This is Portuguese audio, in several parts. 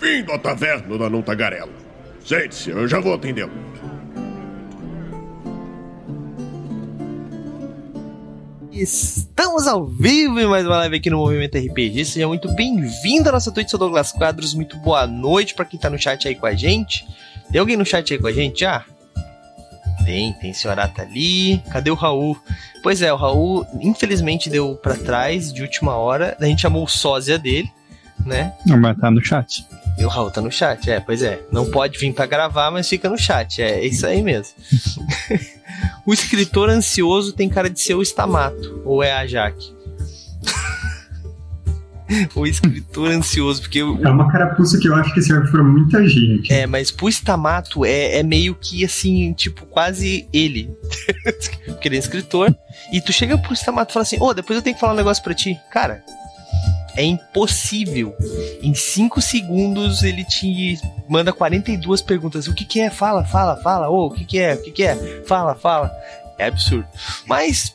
Bem-vindo à taverna da Não Tagarela. Sente-se, eu já vou atendê-lo. Estamos ao vivo em mais uma live aqui no Movimento RPG. Seja muito bem-vindo à nossa Twitch, sou Douglas Quadros. Muito boa noite para quem tá no chat aí com a gente. Tem alguém no chat aí com a gente já? Tem, tem senhorata ali. Cadê o Raul? Pois é, o Raul infelizmente deu para trás de última hora. A gente chamou o sósia dele, né? Não, mas tá no chat. E o Raul tá no chat, é, pois é. Não pode vir para gravar, mas fica no chat. É, é isso aí mesmo. o escritor ansioso tem cara de ser o Stamato, ou é a Jaque? o escritor ansioso, porque. O... É uma carapuça que eu acho que serve pra muita gente. É, mas pro Stamato é, é meio que assim, tipo, quase ele. porque ele é escritor. E tu chega pro Stamato e fala assim: Ô, oh, depois eu tenho que falar um negócio pra ti. Cara, é impossível. Em 5 segundos ele te manda 42 perguntas. O que, que é? Fala, fala, fala. Oh, o que, que é? O que, que é? Fala, fala. É absurdo. Mas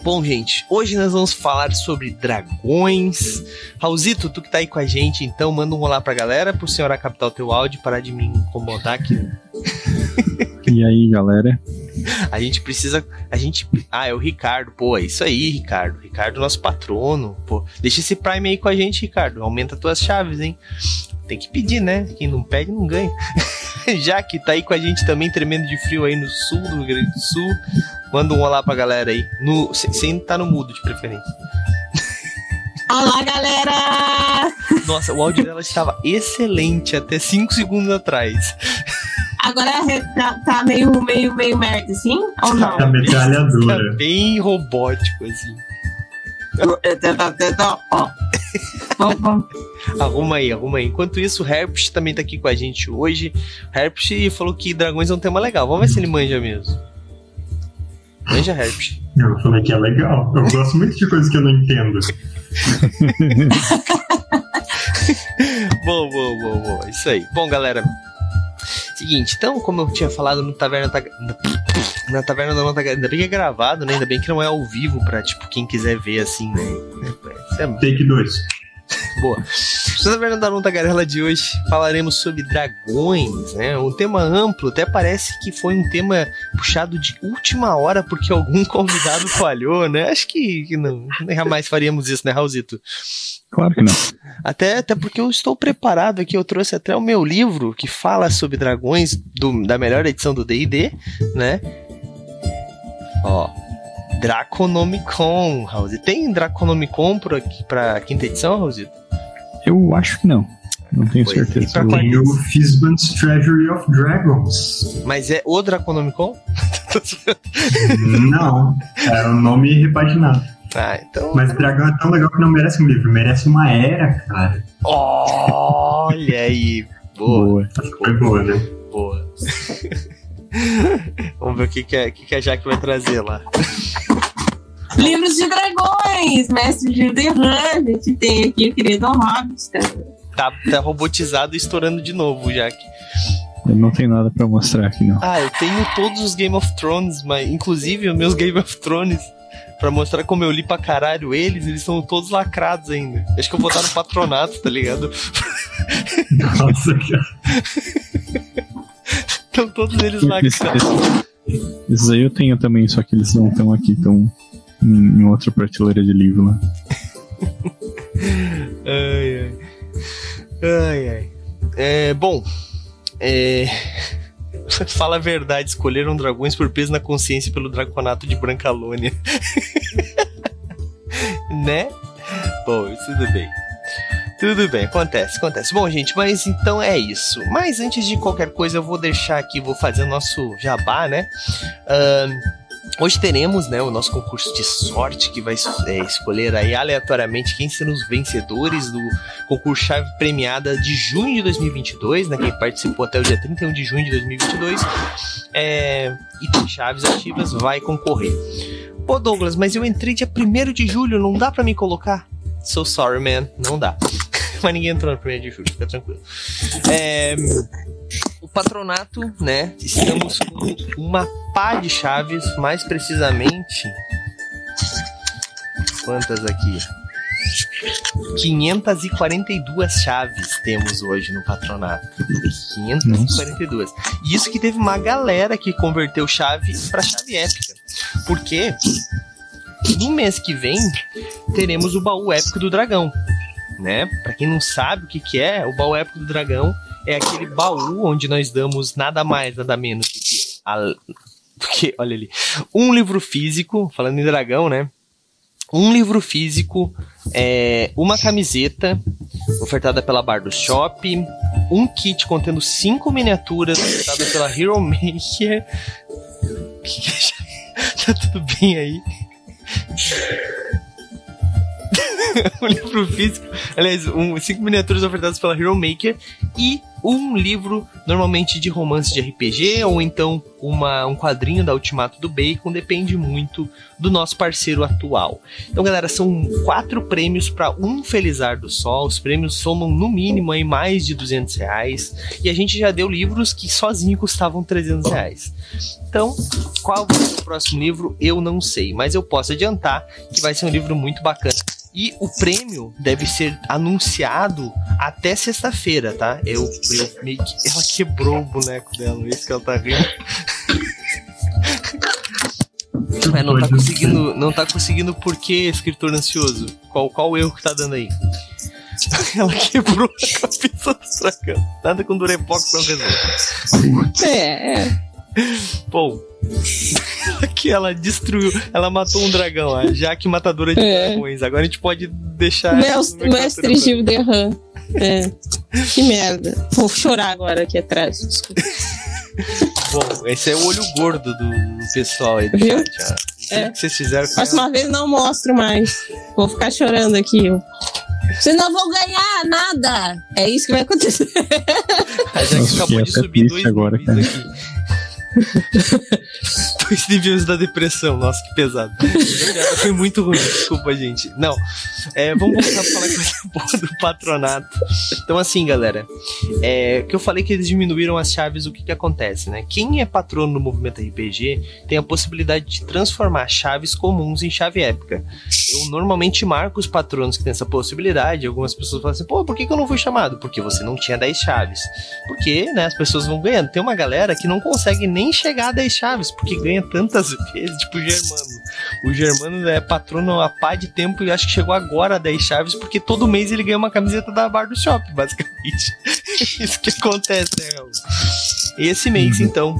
Bom, gente, hoje nós vamos falar sobre dragões. Raulzito, tu que tá aí com a gente, então manda um olá pra galera, pro senhor captar o teu áudio, parar de me incomodar aqui. e aí, galera? A gente precisa. A gente. Ah, é o Ricardo. Pô, é isso aí, Ricardo. Ricardo, nosso patrono. Pô, deixa esse Prime aí com a gente, Ricardo. Aumenta tuas chaves, hein? Tem que pedir, né? Quem não pede, não ganha. Já que tá aí com a gente também, tremendo de frio aí no sul do Rio Grande do Sul. Manda um olá pra galera aí. No, sem tá no mudo, de preferência. Olá, galera! Nossa, o áudio dela estava excelente até 5 segundos atrás. Agora tá, tá, meio, meio, meio merda, assim? Ou não? Tá metralhadora. Tá bem robótico, assim. Arruma aí, arruma aí. Enquanto isso, o Herpes também tá aqui com a gente hoje. Herpes falou que dragões é um tema legal. Vamos ver se ele manja mesmo. Manja Herpes. Eu falei que é legal. Eu gosto muito de coisas que eu não entendo. bom, bom, bom, bom. Isso aí. Bom, galera. Seguinte, então, como eu tinha falado no Taverna tá, na Taverna da Nota ainda bem que é gravado, né? Ainda bem que não é ao vivo pra, tipo, quem quiser ver assim, né? É... Take 2. Boa. Na Taverna da Nota Garela de hoje falaremos sobre dragões, né? Um tema amplo, até parece que foi um tema puxado de última hora porque algum convidado falhou, né? Acho que, que não, jamais faríamos isso, né, Raulzito? Claro que não. Até, até porque eu estou preparado aqui, eu trouxe até o meu livro que fala sobre dragões do, da melhor edição do D&D, né? Ó, Draconomicon, House. Tem Draconomicon por aqui, pra quinta edição, Raulzito? Eu acho que não. Não tenho pois certeza. Tem o Fizban's Treasury of Dragons. Mas é o Draconomicon? não, é o um nome repaginado. Ah, então. Mas dragão é tão legal que não merece um livro, merece uma era, cara. Olha aí. Boa. boa. Foi boa, né? Boa. Vamos ver o que, que, a, que, que a Jaque vai trazer lá. Livros de dragões, Mestre de The Hermit, tem aqui o querido Hobbit. Tá, tá robotizado e estourando de novo, Jaque. Eu não tenho nada para mostrar aqui, não. Ah, eu tenho todos os Game of Thrones, mas inclusive os meus Game of Thrones Pra mostrar como eu li pra caralho eles, eles são todos lacrados ainda. Acho que eu vou dar no patronato, tá ligado? Nossa, cara. Estão todos eles lacrados. Esses aí eu tenho também, só que eles não estão aqui, estão em, outra prateleira de livro lá. ai, ai. Ai, ai. É, bom, é... Fala a verdade, escolheram dragões por peso na consciência pelo draconato de Brancalônia. né? Bom, tudo bem. Tudo bem, acontece, acontece. Bom, gente, mas então é isso. Mas antes de qualquer coisa, eu vou deixar aqui, vou fazer o nosso jabá, né? Hoje teremos né, o nosso concurso de sorte que vai é, escolher aí aleatoriamente quem serão os vencedores do concurso Chave Premiada de junho de 2022, né? Quem participou até o dia 31 de junho de 2022 é, e tem chaves ativas vai concorrer. Pô, Douglas, mas eu entrei dia 1 de julho, não dá para me colocar? So sorry, man, não dá. mas ninguém entrou no 1 de julho, fica tranquilo. É o patronato, né? Estamos com uma pá de chaves, mais precisamente. Quantas aqui? 542 chaves temos hoje no patronato. 542. E isso que teve uma galera que converteu chave para chave épica. Porque no mês que vem teremos o baú épico do dragão, né? Para quem não sabe o que, que é, o baú épico do dragão é aquele baú onde nós damos nada mais, nada menos do que, a, do que olha ali, um livro físico, falando em dragão, né? Um livro físico, é, uma camiseta ofertada pela Bar do Shop, um kit contendo cinco miniaturas ofertada pela Hero Maker. tá tudo bem aí? um livro físico, aliás, um, cinco miniaturas ofertadas pela Hero Maker e um livro normalmente de romance de RPG ou então uma, um quadrinho da Ultimato do Bacon, depende muito do nosso parceiro atual. Então, galera, são quatro prêmios para um Felizar do Sol. Os prêmios somam no mínimo aí mais de 200 reais e a gente já deu livros que sozinho custavam 300 reais. Então, qual vai ser o próximo livro? Eu não sei, mas eu posso adiantar que vai ser um livro muito bacana e o prêmio deve ser anunciado até sexta-feira, tá? Eu, eu meio que. Ela quebrou o boneco dela, é isso que ela tá rindo. Mas não tá conseguindo. Não tá conseguindo por que, escritor ansioso? Qual, qual erro que tá dando aí? Ela quebrou a cabeça do dragão. Nada com Durepox não resolve. É, é. Bom, que ela destruiu, ela matou um dragão, a Jaque matadora de É. dragões. Agora a gente pode deixar. Mestre, mestre Gil Derran. É. Que merda. Vou chorar agora aqui atrás. Desculpa. Bom, esse é o olho gordo do pessoal aí do Viu? chat. ó. É. que vocês fizeram com ela? Próxima vez não mostro mais. Vou ficar chorando aqui. ó. Vocês não vão ganhar nada. É isso que vai acontecer. A Jaque acabou de subir dois agora, aqui. dois níveis da depressão. Nossa, que pesado. Foi muito ruim, desculpa, gente. Não, é, vamos voltar pra falar coisa boa do patronato. Então, assim, galera, é, que eu falei que eles diminuíram as chaves, o que que acontece, né? Quem é patrono no movimento RPG tem a possibilidade de transformar chaves comuns em chave épica. Eu normalmente marco os patronos que têm essa possibilidade. Algumas pessoas falam assim, pô, por que, que eu não fui chamado? Porque você não tinha 10 chaves. Porque, né, as pessoas vão ganhando. Tem uma galera que não consegue nem chegar a 10 chaves, porque ganha tantas vezes, tipo o Germano. O Germano é patrono há pá de tempo e acho que chegou agora a 10 chaves, porque todo mês ele ganha uma camiseta da Bar do Shop, basicamente. Isso que acontece, né, Raul? Esse mês, então,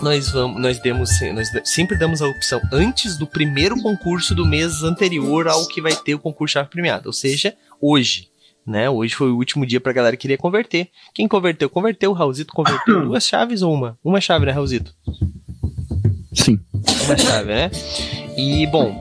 nós vamos, nós demos, nós sempre damos a opção antes do primeiro concurso do mês anterior ao que vai ter o concurso chave premiada, ou seja, hoje. Né? Hoje foi o último dia pra galera que queria converter. Quem converteu, converteu. O Raulzito converteu duas chaves ou uma? Uma chave, né, Raulzito? Sim. Uma chave, né? E, bom,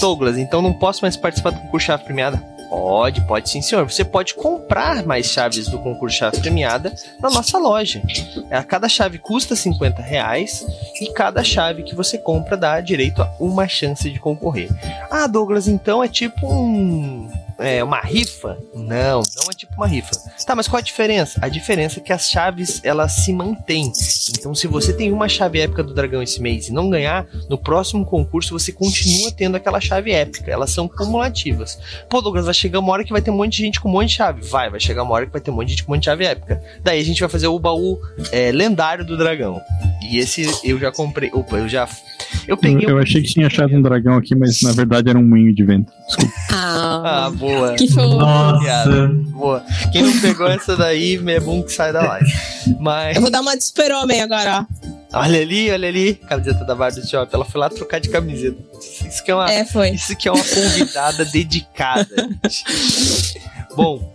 Douglas, então não posso mais participar do concurso chave premiada? Pode, pode sim, senhor. Você pode comprar mais chaves do concurso chave premiada na nossa loja. A cada chave custa 50 reais e cada chave que você compra dá direito a uma chance de concorrer. Ah, Douglas, então é tipo um. É uma rifa? Não, não é tipo uma rifa. Tá, mas qual a diferença? A diferença é que as chaves elas se mantêm. Então, se você tem uma chave épica do dragão esse mês e não ganhar, no próximo concurso você continua tendo aquela chave épica. Elas são cumulativas. Pô, Douglas, vai chegar uma hora que vai ter um monte de gente com um monte de chave. Vai, vai chegar uma hora que vai ter um monte de gente com um monte de chave épica. Daí a gente vai fazer o baú é, lendário do dragão. E esse eu já comprei. Opa, eu já. Eu peguei. Eu um- achei que tinha achado um dragão aqui, mas na verdade era um moinho de vento. Desculpa. Ah, Ah, boa. Que fofo. Nossa. Boa. Quem não pegou essa daí, é bom que sai da live. Mas. Eu vou dar uma de super-homem agora, ó. Olha ali, olha ali. Camiseta da Bar do Shop. Ela foi lá trocar de camiseta. Isso que é uma, É, foi. isso que é uma convidada dedicada. Bom.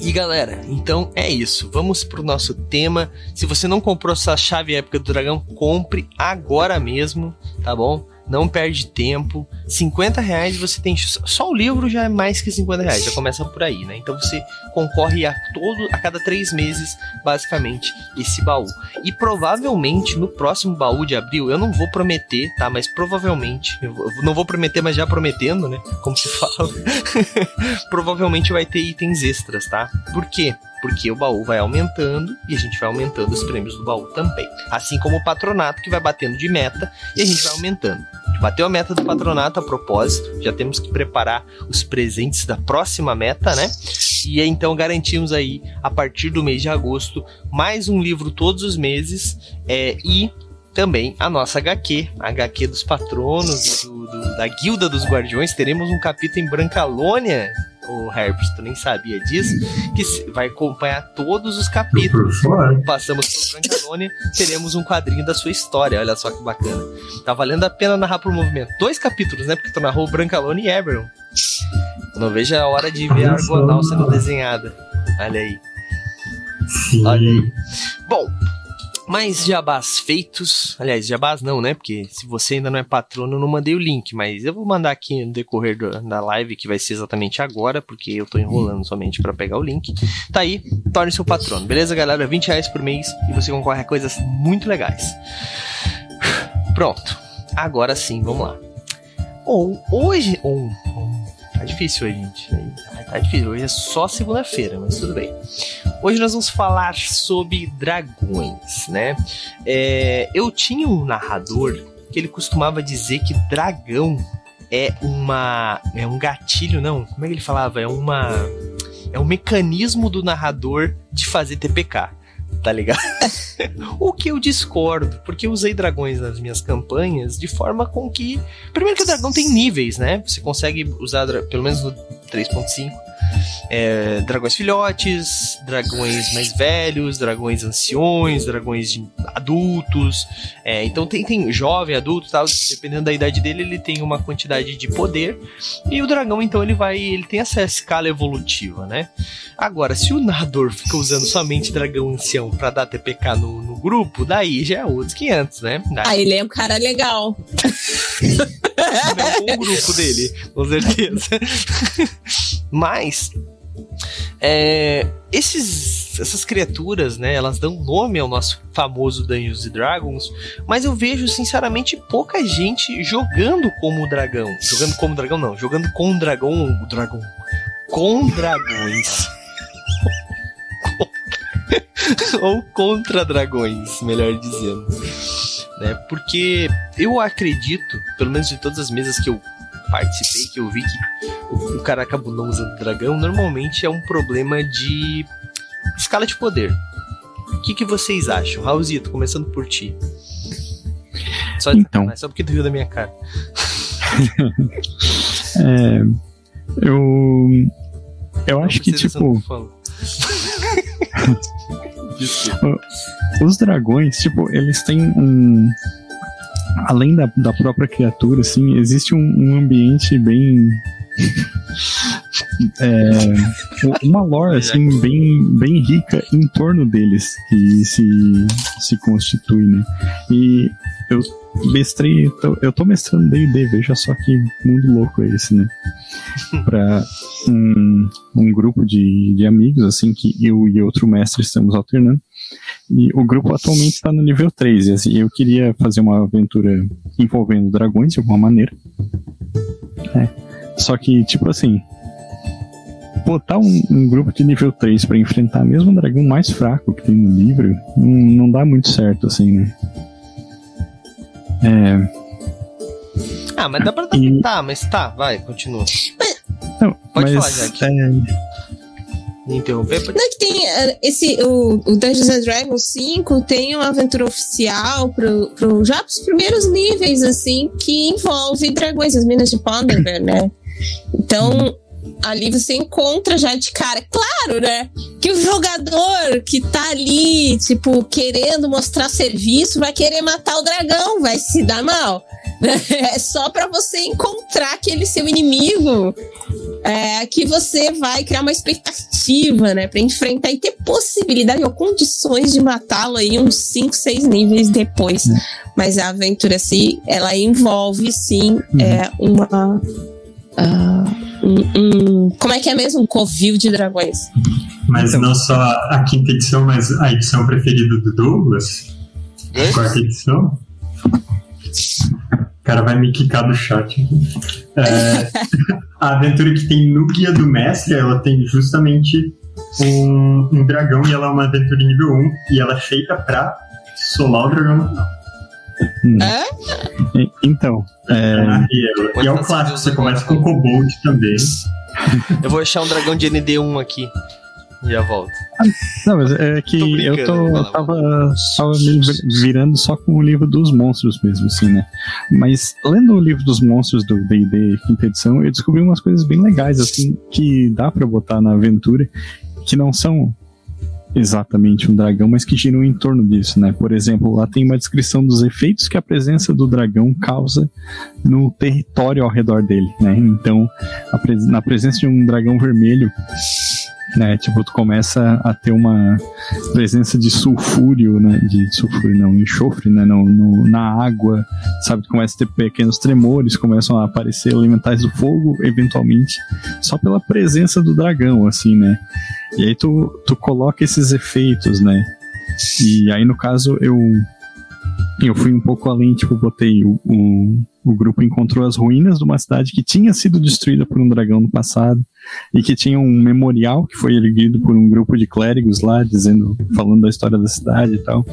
E galera, então é isso. Vamos pro nosso tema. Se você não comprou sua chave épica do dragão, compre agora mesmo, tá bom? Não perde tempo. 50 reais você tem. Só o livro já é mais que 50 reais, já começa por aí, né? Então você concorre a todo a cada três meses, basicamente, esse baú. E provavelmente no próximo baú de abril, eu não vou prometer, tá? Mas provavelmente, não vou prometer, mas já prometendo, né? Como se fala. provavelmente vai ter itens extras, tá? Por quê? Porque o baú vai aumentando e a gente vai aumentando os prêmios do baú também. Assim como o patronato que vai batendo de meta e a gente vai aumentando. Bateu a meta do patronato a propósito, já temos que preparar os presentes da próxima meta, né? E então garantimos aí, a partir do mês de agosto, mais um livro todos os meses é, e também a nossa HQ, a HQ dos patronos, do, do, da Guilda dos Guardiões. Teremos um capítulo em Brancalônia, o Herbert, tu nem sabia disso, que vai acompanhar todos os capítulos. Passamos por Brancalônia, teremos um quadrinho da sua história. Olha só que bacana. Tá valendo a pena narrar por movimento. Dois capítulos, né? Porque tu narrou Brancalônia e Eberron. Não vejo a hora de ver a Argonal sendo desenhada. Olha aí. Sim. Olha aí. Bom, mais jabás feitos. Aliás, jabás não, né? Porque se você ainda não é patrono, eu não mandei o link, mas eu vou mandar aqui no decorrer do, da live, que vai ser exatamente agora, porque eu tô enrolando somente para pegar o link. Tá aí, torne-se um patrono, beleza, galera? 20 reais por mês e você concorre a coisas muito legais. Pronto, agora sim, vamos lá. Bom, hoje. Oh, tá difícil hoje, gente. Tá difícil, hoje é só segunda-feira, mas tudo bem. Hoje nós vamos falar sobre dragões, né? É, eu tinha um narrador que ele costumava dizer que dragão é uma é um gatilho, não? Como é que ele falava? É uma é um mecanismo do narrador de fazer TPK tá ligado? o que eu discordo, porque eu usei dragões nas minhas campanhas de forma com que. Primeiro que o dragão tem níveis, né? Você consegue usar, pelo menos no 3.5, é, dragões filhotes, dragões mais velhos, dragões anciões, dragões adultos. É, então tem, tem jovem, adulto tal, dependendo da idade dele, ele tem uma quantidade de poder. E o dragão, então, ele vai. ele tem essa escala evolutiva, né? Agora, se o narrador fica usando somente dragão ancião pra dar TPK no, no grupo, daí já é outros 500, né? Daí... Ah, ele é um cara legal. Não, o grupo dele, com certeza. Mas é, esses, essas criaturas, né, elas dão nome ao nosso famoso Dungeons Dragons, mas eu vejo sinceramente pouca gente jogando como dragão. Jogando como dragão não, jogando com dragão, dragão, com dragões. Ou contra dragões, melhor dizendo. Né? Porque eu acredito, pelo menos de todas as mesas que eu participei, que eu vi que o, o cara acabou não usando dragão, normalmente é um problema de escala de poder. O que, que vocês acham? Raulzito, começando por ti. Só, Então. só porque tu viu da minha cara. É, eu. Eu Não acho que, tipo, não falo. Desculpa. os dragões, tipo, eles têm um. Além da, da própria criatura, assim, existe um, um ambiente bem. É, uma lore, assim, bem, bem rica em torno deles que se, se constitui, né? E eu mestrei, eu tô mestrando D&D, veja só que mundo louco é esse, né? Pra um, um grupo de, de amigos, assim, que eu e outro mestre estamos alternando. E o grupo atualmente está no nível 3. E assim, eu queria fazer uma aventura envolvendo dragões de alguma maneira. É. Só que, tipo assim. Botar um, um grupo de nível 3 para enfrentar mesmo o dragão mais fraco que tem no livro não, não dá muito certo, assim, né? É. Ah, mas dá pra adaptar, mas tá, vai, continua. Não, Pode mas, falar, Jack. é, Me interromper? Pode... Não é que tem eh, esse, o, o Dungeons and Dragons 5 tem uma aventura oficial pro, pro, já pros primeiros níveis, assim, que envolve dragões, as minas de Ponderbear, né? Então, ali você encontra já de cara, claro, né? Que o jogador que tá ali, tipo, querendo mostrar serviço, vai querer matar o dragão, vai se dar mal. É só pra você encontrar aquele seu inimigo é, que você vai criar uma expectativa, né, Pra enfrentar e ter possibilidade ou condições de matá-lo aí uns 5, 6 níveis depois. Mas a aventura assim, ela envolve sim é, uma ah, um, um- como é que é mesmo? Um covil de dragões. Mas Então. não só a quinta edição, mas a edição preferida do Douglas. Oi? Quarta edição. O cara vai me quicar do chat. É, a aventura que tem no Guia do Mestre, ela tem justamente um, um dragão e ela é uma aventura nível 1 e ela é feita pra solar o dragão. Hum. É? E- Então, é, Ariel. E é o clássico, você começa com Kobold também. Eu vou achar um dragão de ND1 aqui. E já volto. Não, mas é que Tô eu tô, lá, tava, tava me vir- virando só com o livro dos monstros mesmo, assim, né? Mas lendo o livro dos monstros do D&D quinta edição, eu descobri umas coisas bem legais, assim, que dá pra botar na aventura, que não são exatamente um dragão, mas que giram em torno disso, né? Por exemplo, lá tem uma descrição dos efeitos que a presença do dragão causa no território ao redor dele, né? Então, pres- na presença de um dragão vermelho, né? Tipo, tu começa a ter uma presença de sulfúrio, né? De sulfúrio, não, enxofre, né? No, no- na água, sabe? Tu começa a ter pequenos tremores, começam a aparecer elementais do fogo, eventualmente, só pela presença do dragão, assim, né? E aí tu, tu coloca esses efeitos, né? E aí, no caso, eu eu fui um pouco além, tipo, botei o, o, o grupo encontrou as ruínas de uma cidade que tinha sido destruída por um dragão no passado e que tinha um memorial que foi erguido por um grupo de clérigos lá, dizendo, falando da história da cidade e tal.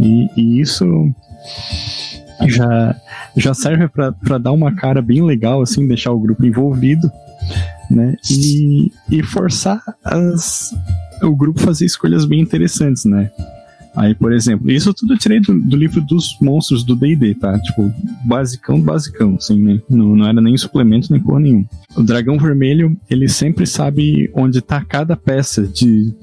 E, e isso já, já serve para dar uma cara bem legal, assim, deixar o grupo envolvido, né? E, e forçar as, o grupo fazer escolhas bem interessantes, né? Aí, por exemplo, isso tudo eu tirei do, do livro dos monstros do D&D, tá? Tipo, basicão, basicão, assim, né? Não, não era nem suplemento, nem porra nenhuma. O dragão vermelho, ele sempre sabe onde tá cada peça de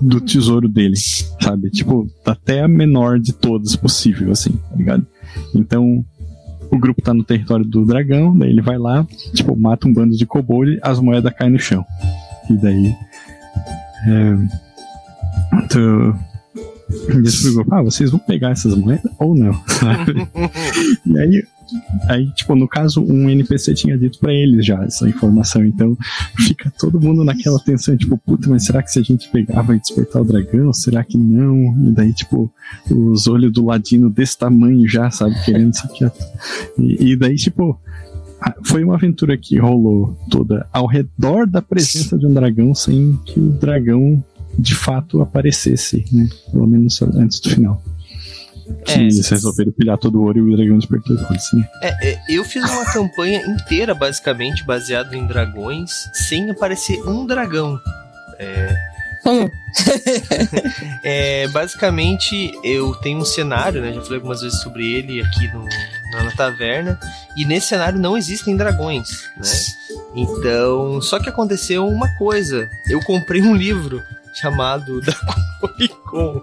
do tesouro dele, sabe? Tipo, até a menor de todas possível, assim, tá ligado? Então, o grupo tá no território do dragão, daí ele vai lá, tipo, mata um bando de kobold, as moedas caem no chão. E daí... É, tu, diz pro grupo, ah, vocês vão pegar essas moedas ou não? sabe? e aí, aí, tipo, no caso, um NPC tinha dito pra eles já essa informação, então fica todo mundo naquela tensão, tipo, puta, mas será que se a gente pegar vai despertar o dragão? Será que não? E daí, tipo, os olhos do ladino desse tamanho já, sabe, querendo se quieto. E, e daí, tipo, foi uma aventura que rolou toda ao redor da presença de um dragão sem que o dragão de fato aparecesse, né? Pelo menos antes do final. É. Que eles resolveram pilhar todo o ouro e o dragão despertou né? É, é, eu fiz uma campanha inteira, basicamente, baseada em dragões, sem aparecer um dragão. Como? É, basicamente, eu tenho um cenário, né? Já falei algumas vezes sobre ele aqui no, na, na taverna. E nesse cenário não existem dragões, né? Então, só que aconteceu uma coisa. Eu comprei um livro chamado Draconicon.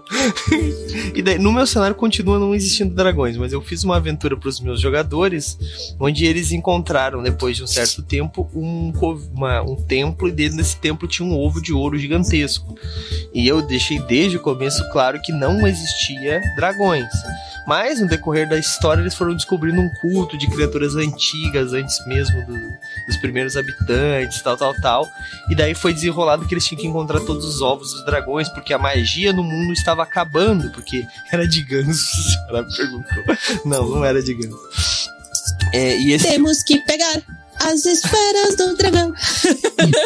e daí, no meu cenário continua não existindo dragões, mas eu fiz uma aventura para os meus jogadores, onde eles encontraram, depois de um certo tempo, um, uma- um templo, e dentro desse templo tinha um ovo de ouro gigantesco. E eu deixei desde o começo claro que não existia dragões. Mas no decorrer da história eles foram descobrindo um culto de criaturas antigas, antes mesmo do- dos primeiros habitantes, tal, tal, tal. E daí foi desenrolado que eles tinham que encontrar todos os ovos dos dragões, porque a magia no mundo estava acabando, porque era de ganso. Ela perguntou. Não, não era de ganso. É, e esse Temos que pegar as esferas do dragão.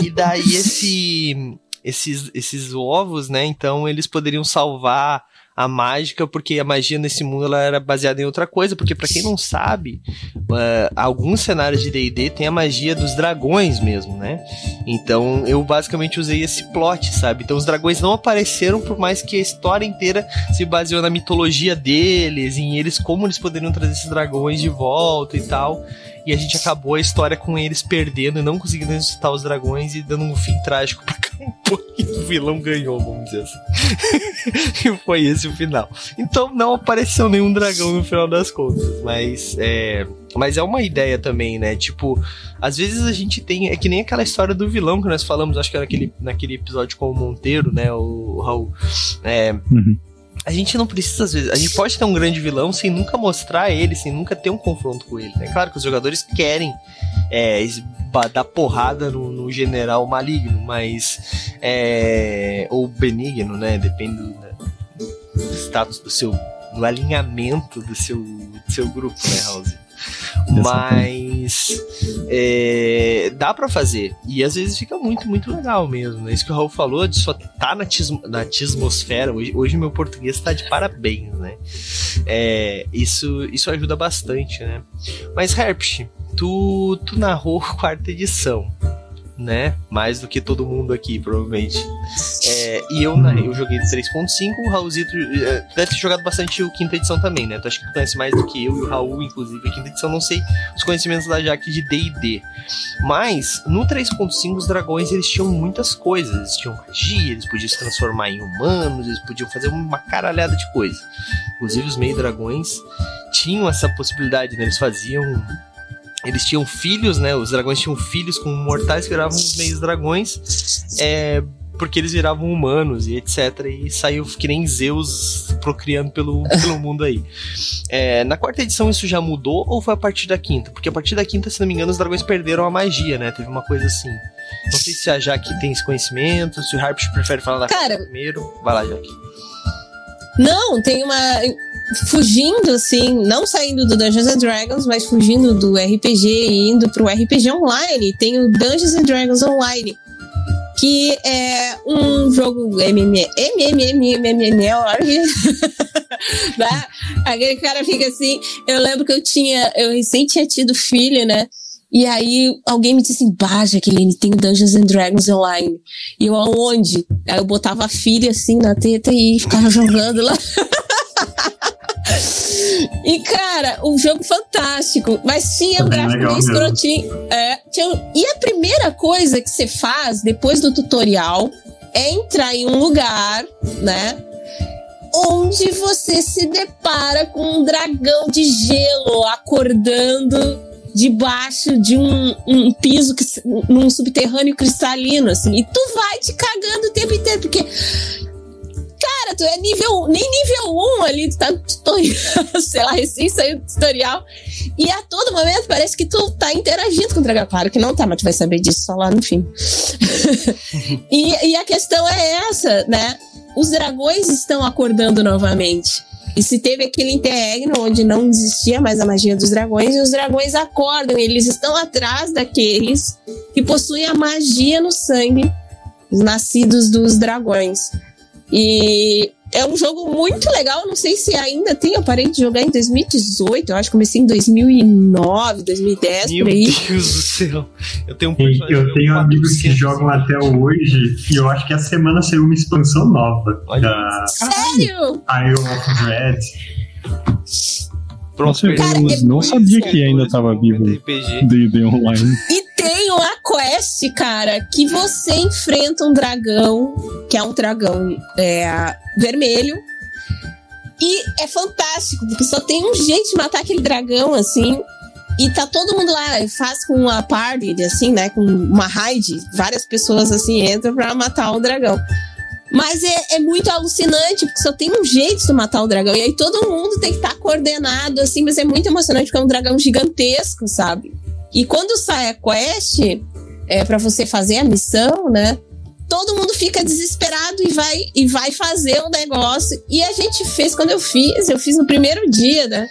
e daí esse, esses, esses ovos, né? Então eles poderiam salvar a mágica, porque a magia nesse mundo ela era baseada em outra coisa. Porque pra quem não sabe, eh, alguns cenários de D&D tem a magia dos dragões mesmo, né? Então eu basicamente usei esse plot, sabe? Então os dragões não apareceram por mais que a história inteira se baseou na mitologia deles, em eles como eles poderiam trazer esses dragões de volta e tal. E a gente acabou a história com eles perdendo e não conseguindo ressuscitar os dragões e dando um fim trágico pra campanha. O vilão ganhou, vamos dizer assim. e foi esse o final. Então não apareceu nenhum dragão no final das contas. Mas é. Mas é uma ideia também, né? Tipo, às vezes a gente tem. É que nem aquela história do vilão que nós falamos, acho que era naquele, naquele episódio com o Monteiro, né? O Raul. É, Uhum. A gente não precisa, às vezes. A gente pode ter um grande vilão sem nunca mostrar ele, sem nunca ter um confronto com ele, né? Claro que os jogadores querem é, dar porrada no, no general maligno, mas. É, ou benigno, né? Depende do, do status do seu. do alinhamento do seu seu grupo, né, Raulzito? Mas é, dá para fazer. E às vezes fica muito, muito legal mesmo. Né? Isso que o Raul falou de só tá na, tismo, na atmosfera. Hoje, hoje meu português tá de parabéns, né? É, isso, isso ajuda bastante, né? Mas, Herpsch, tu, tu narrou quarta edição né? Mais do que todo mundo aqui, provavelmente. É, e eu, né, eu joguei de 3.5, o Raulzito é, deve ter jogado bastante o quinta edição também, né? Tu acho que tu conhece mais do que eu e o Raul, inclusive. A quinta edição, não sei os conhecimentos da Jaque de D&D. Mas, no 3.5, os dragões, eles tinham muitas coisas. Eles tinham magia, eles podiam se transformar em humanos, eles podiam fazer uma caralhada de coisas. Inclusive, os meio-dragões tinham essa possibilidade, né? Eles faziam eles tinham filhos, né? Os dragões tinham filhos com mortais que viravam os meios dragões. É, porque eles viravam humanos e etc. E saiu que nem Zeus procriando pelo, pelo mundo aí. É, na quarta edição isso já mudou ou foi a partir da quinta? Porque a partir da quinta, se não me engano, os dragões perderam a magia, né? Teve uma coisa assim. Não sei se a Jaque tem esse conhecimento, se o Harpish prefere falar da Cara, primeiro. Vai lá, Jaque. Não, tem uma fugindo, assim, não saindo do Dungeons and Dragons, mas fugindo do RPG e indo pro RPG Online, tem o Dungeons and Dragons Online, que é um jogo MMMMMMorg, né? Aquele cara fica assim, eu lembro que eu tinha, eu recém tinha tido filho, né? E aí alguém me disse assim, bah, Jaqueline, tem o Dungeons and Dragons Online. E eu, aonde? Aí eu botava a filha assim na teta e ficava jogando lá. E, cara, um jogo fantástico. Mas tinha um gráfico bem escrotinho. É, tinha, e a primeira coisa que você faz depois do tutorial é entrar em um lugar, né? Onde você se depara com um dragão de gelo acordando debaixo de um, um piso, num subterrâneo cristalino, assim. E tu vai te cagando o tempo inteiro, porque cara, tu é nível, nem nível 1 ali, tu tá tutorial, sei lá, recém saiu do tutorial. E a todo momento parece que tu tá interagindo com o dragão. Claro que não tá, mas tu vai saber disso só lá no fim. e, e a questão é essa, né? Os dragões estão acordando novamente. E se teve aquele interregno onde não existia mais a magia dos dragões, e os dragões acordam, eles estão atrás daqueles que possuem a magia no sangue, os nascidos dos dragões. E é um jogo muito legal. Não sei se ainda tem. Eu parei de jogar em 2018. Eu acho que comecei em 2009, 2010, Meu por aí. Deus do céu. Eu tenho um Eu tenho amigos que jogam até hoje. E eu acho que a semana saiu uma expansão nova. Olha da Sério? Isle of Dread. Pronto, Cara, não é sabia que ainda estava vivo. D&D Online. E quest, cara, que você enfrenta um dragão, que é um dragão é, vermelho. E é fantástico, porque só tem um jeito de matar aquele dragão, assim. E tá todo mundo lá, faz com uma party, assim, né? Com uma raid. Várias pessoas, assim, entram pra matar o dragão. Mas é, é muito alucinante, porque só tem um jeito de matar o dragão. E aí todo mundo tem que estar coordenado, assim, mas é muito emocionante, porque é um dragão gigantesco, sabe? E quando sai a quest, é para você fazer a missão, né? Todo mundo fica desesperado e vai e vai fazer o negócio. E a gente fez quando eu fiz, eu fiz no primeiro dia, né?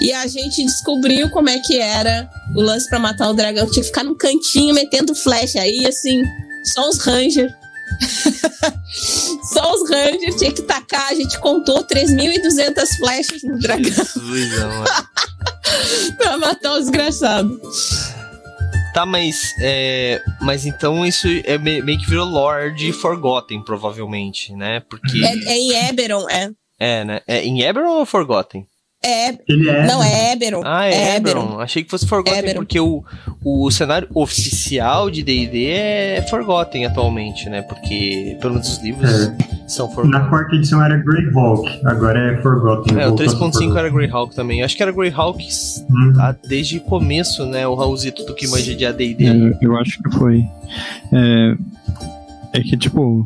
E a gente descobriu como é que era o lance para matar o dragão. Tinha que ficar num cantinho metendo flecha aí, assim, só os rangers. só os rangers tinha que tacar. A gente contou 3.200 flechas no dragão Jesus, pra matar os desgraçado. Tá, mas é, mas então isso é me- meio que virou lore de Forgotten, provavelmente, né? Porque É, é em Eberron, é. é, né? É em Eberron ou Forgotten? É, Ele é. não, é Eberron. Ah, é Eberron. Eberron. Achei que fosse Forgotten Eberron. porque o, o cenário oficial de D&D é Forgotten atualmente, né? Porque pelo menos os livros são Na Forgotten. quarta edição era Greyhawk, agora é Forgotten. É, o voltou a ser 3.5 Forgotten. era Greyhawk também. Acho que era Greyhawk Hum. desde o começo, né? O Raulzito do que manja de AD&D. É, eu acho que foi. É, é que, tipo.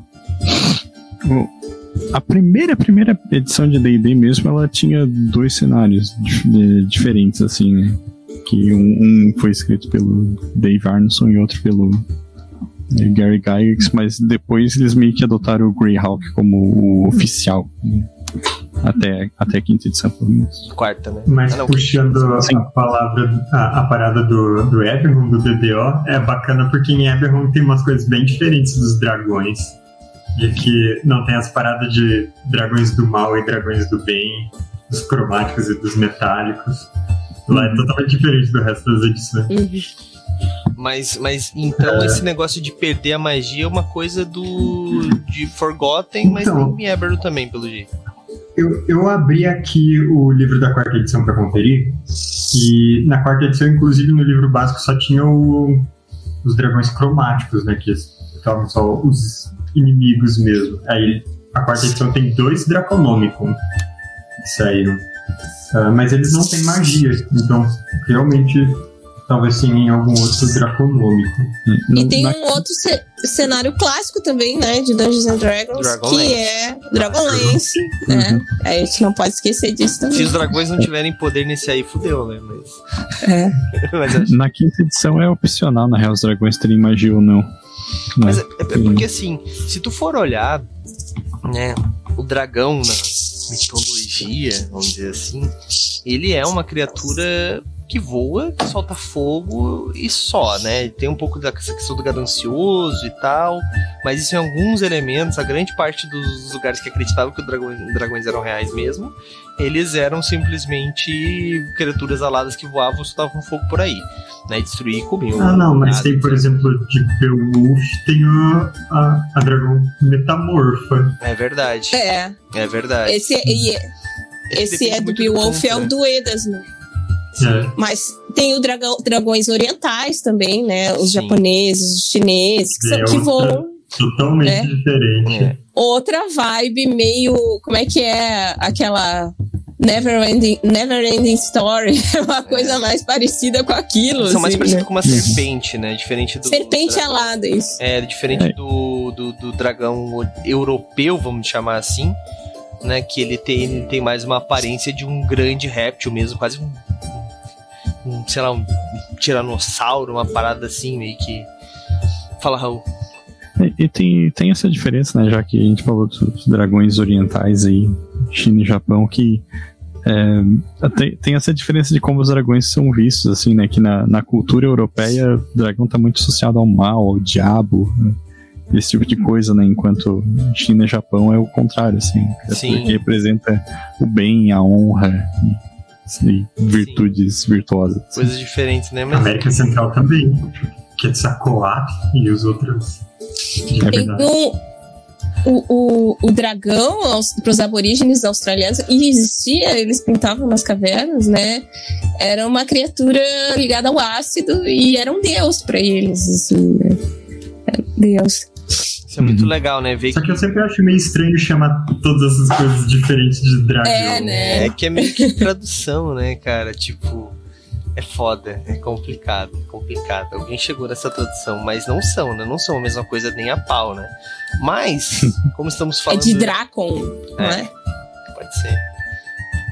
o- a primeira, primeira edição de DD mesmo, ela tinha dois cenários dif- diferentes, assim, né? Que um, um foi escrito pelo Dave Arneson e outro pelo eh, Gary Gygax, mas depois eles meio que adotaram o Greyhawk como o oficial. né? Até, até a quinta edição, pelo menos. Quarta, né? Mas Ah, não, puxando Sim. a palavra, a, a parada do, do Eberron, do BDO, é bacana porque em Eberron tem umas coisas bem diferentes dos dragões. De que não tem as paradas de dragões do mal e dragões do bem, dos cromáticos e dos metálicos. Lá é totalmente diferente do resto das edições. Uhum. Mas, mas então É. esse negócio de perder a magia é uma coisa do de Forgotten, mas Então. tem em Eberron também, pelo jeito. Eu, eu abri aqui o livro da quarta edição para conferir. E na quarta edição, inclusive no livro básico, só tinha o- os dragões cromáticos, né? Que estavam só os inimigos mesmo. Aí a quarta edição tem dois Draconomicon que saíram. Ah, mas eles não têm magia, então realmente talvez sim em algum outro Draconômico. E No- tem na- um outro ce- cenário clássico também, né? De Dungeons and Dragons, Dragonlance. que é Dragonlance, né? Uhum. A gente não pode esquecer disso Se também. os dragões não tiverem poder nesse aí, fudeu, né? Mas, É. mas, acho- Na quinta edição é opcional, na real, os dragões terem magia ou não. Né? mas é, é porque assim, se tu for olhar, né, o dragão na mitologia, vamos dizer assim, ele é uma criatura que voa, que solta fogo e só, né? Tem um pouco dessa questão do ganancioso e tal, mas isso em alguns elementos, a grande parte dos lugares que acreditavam que os dragões, dragões eram reais mesmo, eles eram simplesmente criaturas aladas que voavam e soltavam fogo por aí, né? E destruir e comer. Ah, não, mas nada. tem, por exemplo, de Beowulf, tem a, a, a dragão metamorfa. É verdade, É. é verdade. Esse, e- esse Depende é do Beowulf, é o do Edas, né? É. Mas tem o dragão, dragões orientais também, né? Os Sim. japoneses, os chineses, que, são, É que voam. Totalmente É. diferente. É. Outra vibe meio. Como é que é aquela. Never ending, never ending story. É uma coisa mais parecida com aquilo. São mais assim, parecidos né? com uma serpente, né? Diferente do. Serpente dra- alada, isso. É, diferente É. Do, do, do dragão europeu, vamos chamar assim, né? Que ele tem, ele tem mais uma aparência de um grande réptil mesmo, quase um, um sei lá, um tiranossauro, uma parada assim, meio que. Fala, Raul. E, e tem, tem essa diferença, né? Já que a gente falou dos dragões orientais aí, China e Japão, que é, tem, tem essa diferença de como os dragões são vistos, assim, né? Que na, na cultura europeia, o dragão tá muito associado ao mal, ao diabo, né, esse tipo de coisa, né? Enquanto China e Japão é o contrário, assim. Que representa o bem, a honra e, e virtudes virtuosas. assim. Coisas diferentes, né? Mas América Central também. Quetzalcoatl e os outros. É verdade. um. O, o, o dragão, para os aborígenes australianos, e existia, eles pintavam nas cavernas, né? Era uma criatura ligada ao ácido e era um deus para eles, assim, né? Deus. Isso é muito Uhum. legal, né? Ver Só que que eu sempre acho meio estranho chamar todas essas coisas diferentes de dragão. É, né? É que é meio que tradução, né, cara? Tipo, é foda, é complicado, é complicado. Alguém chegou nessa tradução, mas não são, né? Não são a mesma coisa nem a pau, né? Mas, como estamos É falando. de Dracon, não É. é? Pode ser.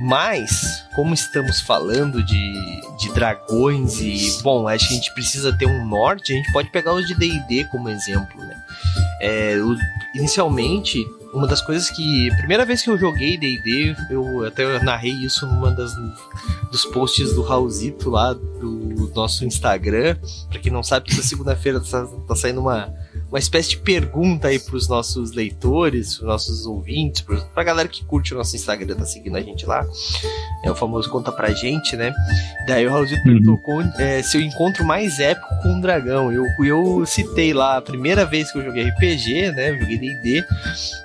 Mas, como estamos falando de, de dragões e, bom, acho que a gente precisa ter um norte, a gente pode pegar os de D&D como exemplo, né? É, inicialmente, uma das coisas que... Primeira vez que eu joguei D&D, eu até narrei isso numa das dos posts do Raulzito lá, do nosso Instagram. Pra quem não sabe, toda segunda-feira tá, tá saindo uma, uma espécie de pergunta aí pros nossos leitores, pros nossos ouvintes, pros, pra galera que curte o nosso Instagram, tá seguindo a gente lá. É o famoso conta pra gente, né? Daí o Raulzito Uhum. perguntou com- é, se eu encontro mais épico com um dragão. Eu, eu citei lá a primeira vez que eu joguei RPG, né? Joguei D&D.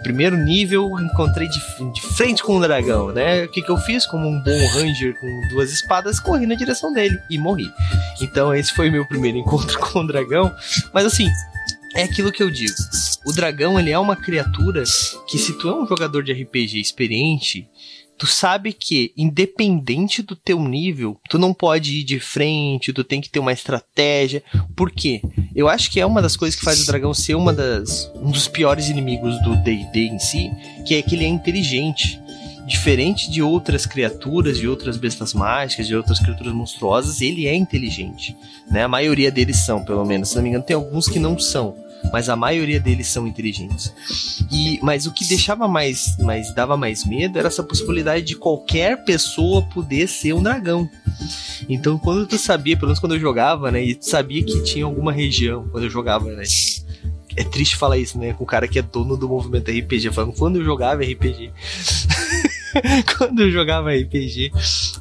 Primeiro nível, encontrei de, de frente com um dragão, né? O que, que eu fiz? Como um bom ranger com duas espadas, corri na direção dele e morri. Então esse foi o meu primeiro encontro com o dragão. Mas assim, é aquilo que eu digo. O dragão, ele é uma criatura que se tu é um jogador de RPG experiente, tu sabe que independente do teu nível, tu não pode ir de frente, tu tem que ter uma estratégia. Por quê? Eu acho que é uma das coisas que faz o dragão ser uma das, um dos piores inimigos do D&D em si, que é que ele é inteligente. diferente de outras criaturas, de outras bestas mágicas, de outras criaturas monstruosas, ele é inteligente, né? A maioria deles são, pelo menos. Se não me engano, tem alguns que não são, mas a maioria deles são inteligentes. E mas o que deixava mais, mais dava mais medo era essa possibilidade de qualquer pessoa poder ser um dragão. Então, quando tu sabia, pelo menos quando eu jogava, né, e tu sabia que tinha alguma região, quando eu jogava, né, é triste falar isso, né? Com o cara que é dono do movimento RPG, falando quando eu jogava RPG. quando eu jogava RPG,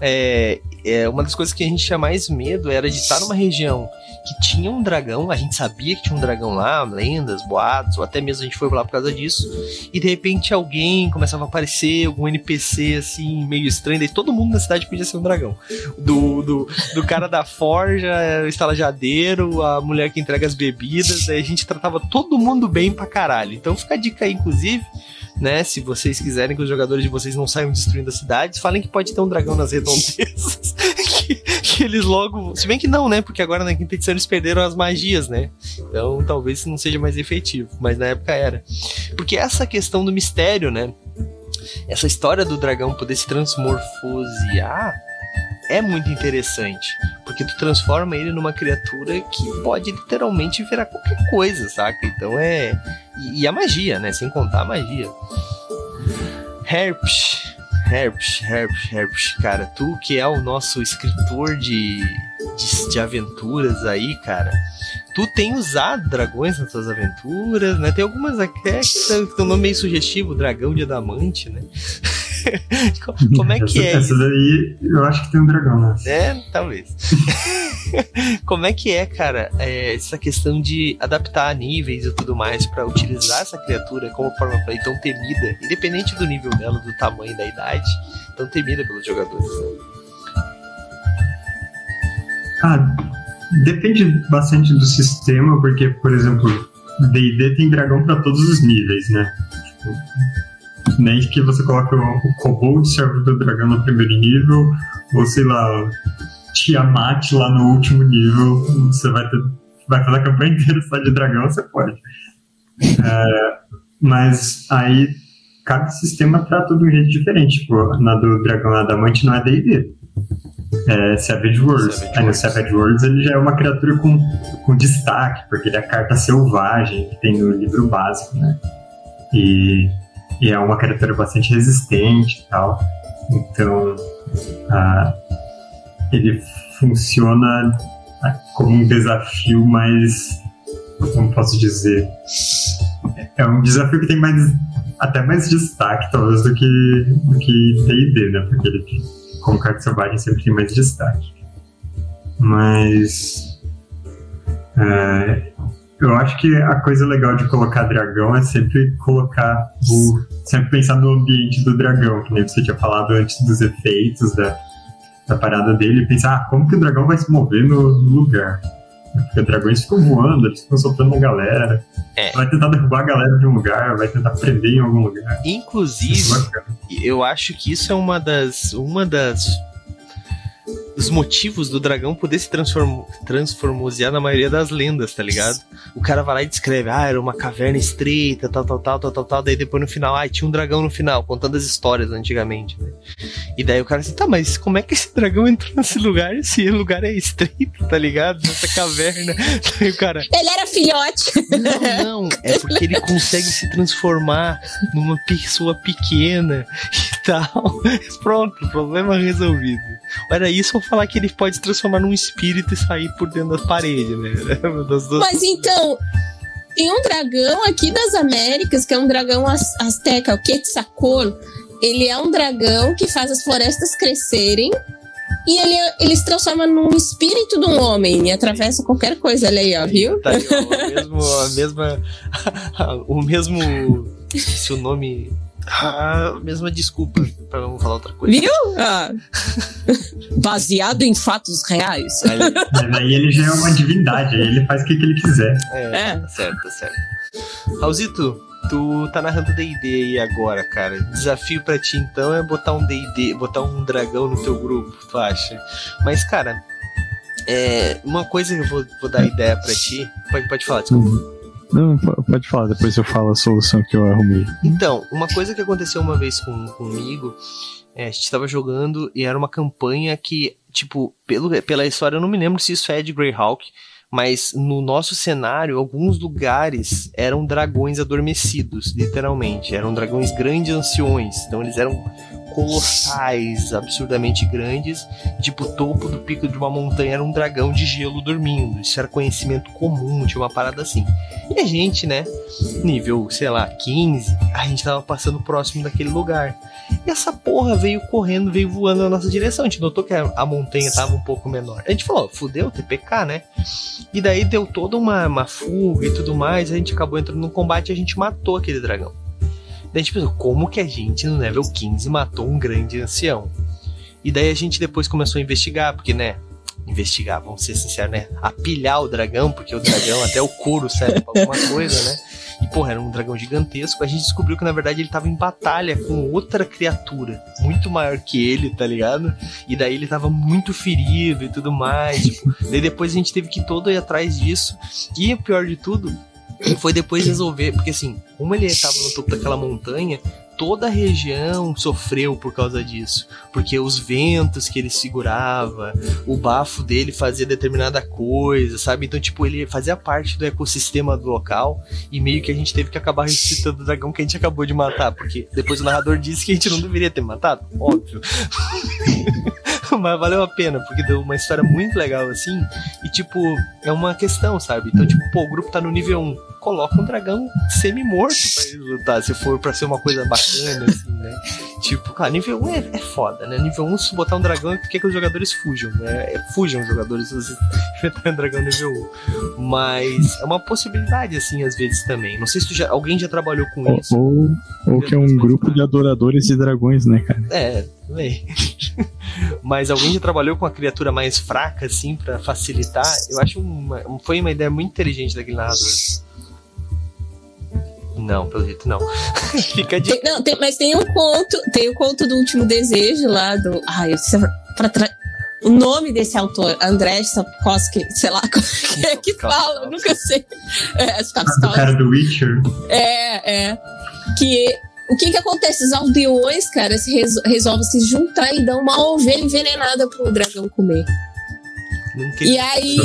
é, é, uma das coisas que a gente tinha mais medo era de estar numa região que tinha um dragão, a gente sabia que tinha um dragão lá, lendas, boatos, ou até mesmo a gente foi lá por causa disso, e de repente alguém começava a aparecer, algum NPC assim, meio estranho, daí todo mundo na cidade podia ser um dragão. Do, do, do cara da forja, o estalajadeiro, a mulher que entrega as bebidas, daí a gente tratava todo mundo bem pra caralho. Então fica a dica aí, inclusive, né? Se vocês quiserem que os jogadores de vocês não saiam destruindo as cidades, falem que pode ter um dragão nas redondezas. que, que, eles logo. Se bem que não, né? Porque agora na quinta edição eles perderam as magias, né? Então talvez não seja mais efetivo. Mas na época era. Porque essa questão do mistério, né? Essa história do dragão poder se transmorfosear é muito interessante. Porque tu transforma ele numa criatura que pode literalmente virar qualquer coisa, saca? Então é. E, e a magia, né? Sem contar a magia. Herpes. Herpes, Herpes, Herpes. Cara, tu que é o nosso escritor de, de, de aventuras aí, cara tu tem usado dragões nas tuas aventuras, né? Tem algumas até que tem um nome meio sugestivo, dragão de adamante, né? Como é que essa, é? Essa daí eu acho que tem um dragão, né? É, talvez. Como é que é, cara, é, essa questão de adaptar níveis e tudo mais para utilizar essa criatura como forma play tão temida, independente do nível dela, do tamanho, da idade, tão temida pelos jogadores? Né? Ah, depende bastante do sistema, porque, por exemplo, D&D tem dragão para todos os níveis, né? Tipo, nem que você coloque o, o Kobold serve do dragão no primeiro nível, ou sei lá, Tiamat lá no último nível, você vai, ter, vai fazer a campanha inteira só de dragão, você pode. É, mas aí cada sistema trata de um jeito diferente. Tipo, na do dragão adamante não é D&D. É Savage Worlds. Savage aí no Savage Worlds ele já é uma criatura com, com destaque, porque ele é a carta selvagem que tem no livro básico, né? E, e é uma criatura bastante resistente e tal. Então, ele funciona como um desafio mais. Como posso dizer? É um desafio que tem mais até mais destaque, talvez, do que do que D&D, né? Porque ele, como carta selvagem, sempre tem mais destaque. Mas... É, eu acho que a coisa legal de colocar dragão é sempre colocar o... Sempre pensar no ambiente do dragão, que nem você tinha falado antes dos efeitos, da, da parada dele, e pensar, ah, como que o dragão vai se mover no, no lugar? Porque dragões ficam voando, eles ficam soltando a galera. É. Vai tentar derrubar a galera de um lugar, vai tentar prender em algum lugar. Inclusive, eu acho que isso é uma das. Uma das os motivos do dragão poder se transform, transformosear na maioria das lendas, tá ligado? O cara vai lá e descreve, ah, era uma caverna estreita, tal, tal, tal, tal, tal, tal, daí depois no final, ah, tinha um dragão no final, contando as histórias antigamente, né? E daí o cara assim, tá, mas como é que esse dragão entrou nesse lugar? Esse lugar é estreito, tá ligado? Nessa caverna. Daí o cara. Ele era filhote. Não, não, é porque ele consegue se transformar numa pessoa pequena tal. Pronto, problema resolvido. Era isso ou falar que ele pode se transformar num espírito e sair por dentro das paredes, né? Das duas... Mas então, tem um dragão aqui das Américas, que é um dragão azteca, o Quetzalcoatl. Ele é um dragão que faz as florestas crescerem e ele, ele se transforma num espírito de um homem e atravessa qualquer coisa. Olha aí, ó, viu? Tá aí, ó, o mesmo, a mesma. o mesmo. Se o nome a mesma desculpa para não falar outra coisa. Viu? Ah. Baseado em fatos reais. Mas aí ele já é uma divindade, aí ele faz o que, que ele quiser. É, é. Tá certo, tá certo. Raulzito, tu tá narrando D&D aí agora, cara. Desafio para ti então é botar um D&D, botar um dragão no teu grupo, tu acha? Mas, cara, é, uma coisa que eu vou, vou dar ideia para ti. Pode, pode falar, desculpa. Uhum. Não, pode falar, depois eu falo a solução que eu arrumei. Então, uma coisa que aconteceu uma vez com, comigo, é, a gente tava jogando e era uma campanha que, tipo, pelo, pela história, eu não me lembro se isso é de Greyhawk, mas no nosso cenário, alguns lugares eram dragões adormecidos, literalmente. Eram dragões grandes anciões. Então eles eram colossais, absurdamente grandes. Tipo, o topo do pico de uma montanha era um dragão de gelo dormindo. Isso era conhecimento comum, tinha uma parada assim. E a gente, né, nível, sei lá, 15, a gente tava passando próximo daquele lugar. E essa porra veio correndo, veio voando na nossa direção. A gente notou que a, montanha tava um pouco menor. A gente falou, fudeu, TPK, né? E daí deu toda uma, uma fuga e tudo mais. A gente acabou entrando no combate e a gente matou aquele dragão. Daí a gente pensou, como que a gente no level 15 matou um grande ancião? E daí a gente depois começou a investigar, porque, né? Investigar, vamos ser sinceros, né? Apilhar o dragão, porque o dragão, até o couro serve pra alguma coisa, né? E, porra, era um dragão gigantesco. A gente descobriu que, na verdade, ele tava em batalha com outra criatura muito maior que ele, tá ligado? E daí ele tava muito ferido e tudo mais. Tipo, daí depois a gente teve que todo ir atrás disso. E o pior de tudo foi depois resolver, porque assim, como ele estava no topo daquela montanha, toda a região sofreu por causa disso, porque os ventos que ele segurava, o bafo dele fazia determinada coisa, sabe? Então, tipo, ele fazia parte do ecossistema do local e meio que a gente teve que acabar ressuscitando o dragão que a gente acabou de matar, porque depois o narrador disse que a gente não deveria ter matado, óbvio. Mas valeu a pena, porque deu uma história muito legal assim. E, tipo, é uma questão, sabe? Então, tipo, pô, o grupo tá no nível 1. Coloca um dragão semi-morto pra ele lutar, se for pra ser uma coisa bacana, assim, né? Tipo, cara, nível 1 é, é foda, né? Nível 1, se botar um dragão, é porque que os jogadores fujam, né? É, fujam os jogadores se você enfrentar um dragão nível 1. Mas é uma possibilidade, assim, às vezes também. Não sei se já, alguém já trabalhou com isso. Ou, ou que é um grupo de adoradores de dragões, né, cara? É, Mas alguém já trabalhou com a criatura mais fraca, assim, para facilitar? Eu acho uma, foi uma ideia muito inteligente daquele narrador. Não, pelo jeito não. Fica de. Tem, não, tem, mas tem um conto, tem o um conto do último desejo lá do. Ai, eu sei, pra tra... O nome desse autor, André Sapkowski, sei lá como é que fala, eu nunca sei. É, o cara do Witcher. É, é. Que o que que acontece? Os aldeões, cara, se resol resolvem se juntar e dão uma ovelha envenenada pro dragão comer. E aí.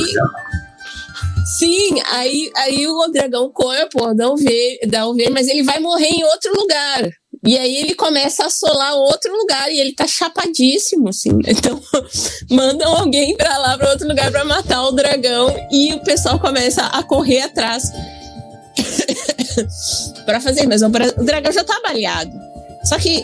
Sim, aí, aí o dragão come, pô, dá ovelha, dá ovelha, mas ele vai morrer em outro lugar. E aí ele começa a assolar outro lugar e ele tá chapadíssimo, assim. Então, mandam alguém pra lá, pra outro lugar pra matar o dragão e o pessoal começa a correr atrás para fazer, mas o dragão já tá baleado. Só que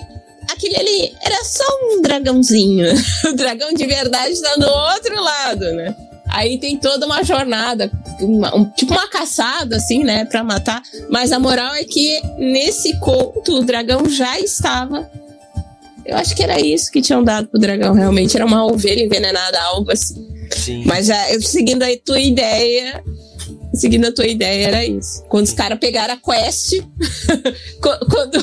aquele ali era só um dragãozinho. o dragão de verdade tá do outro lado, né? Aí tem toda uma jornada, uma, um, tipo uma caçada, assim, né, pra matar. Mas a moral é que nesse conto o dragão já estava. Eu acho que era isso que tinham dado pro dragão, realmente. Era uma ovelha envenenada, algo assim. Sim. Mas já, seguindo a tua ideia, seguindo a tua ideia, era isso. Quando os caras pegaram a quest, quando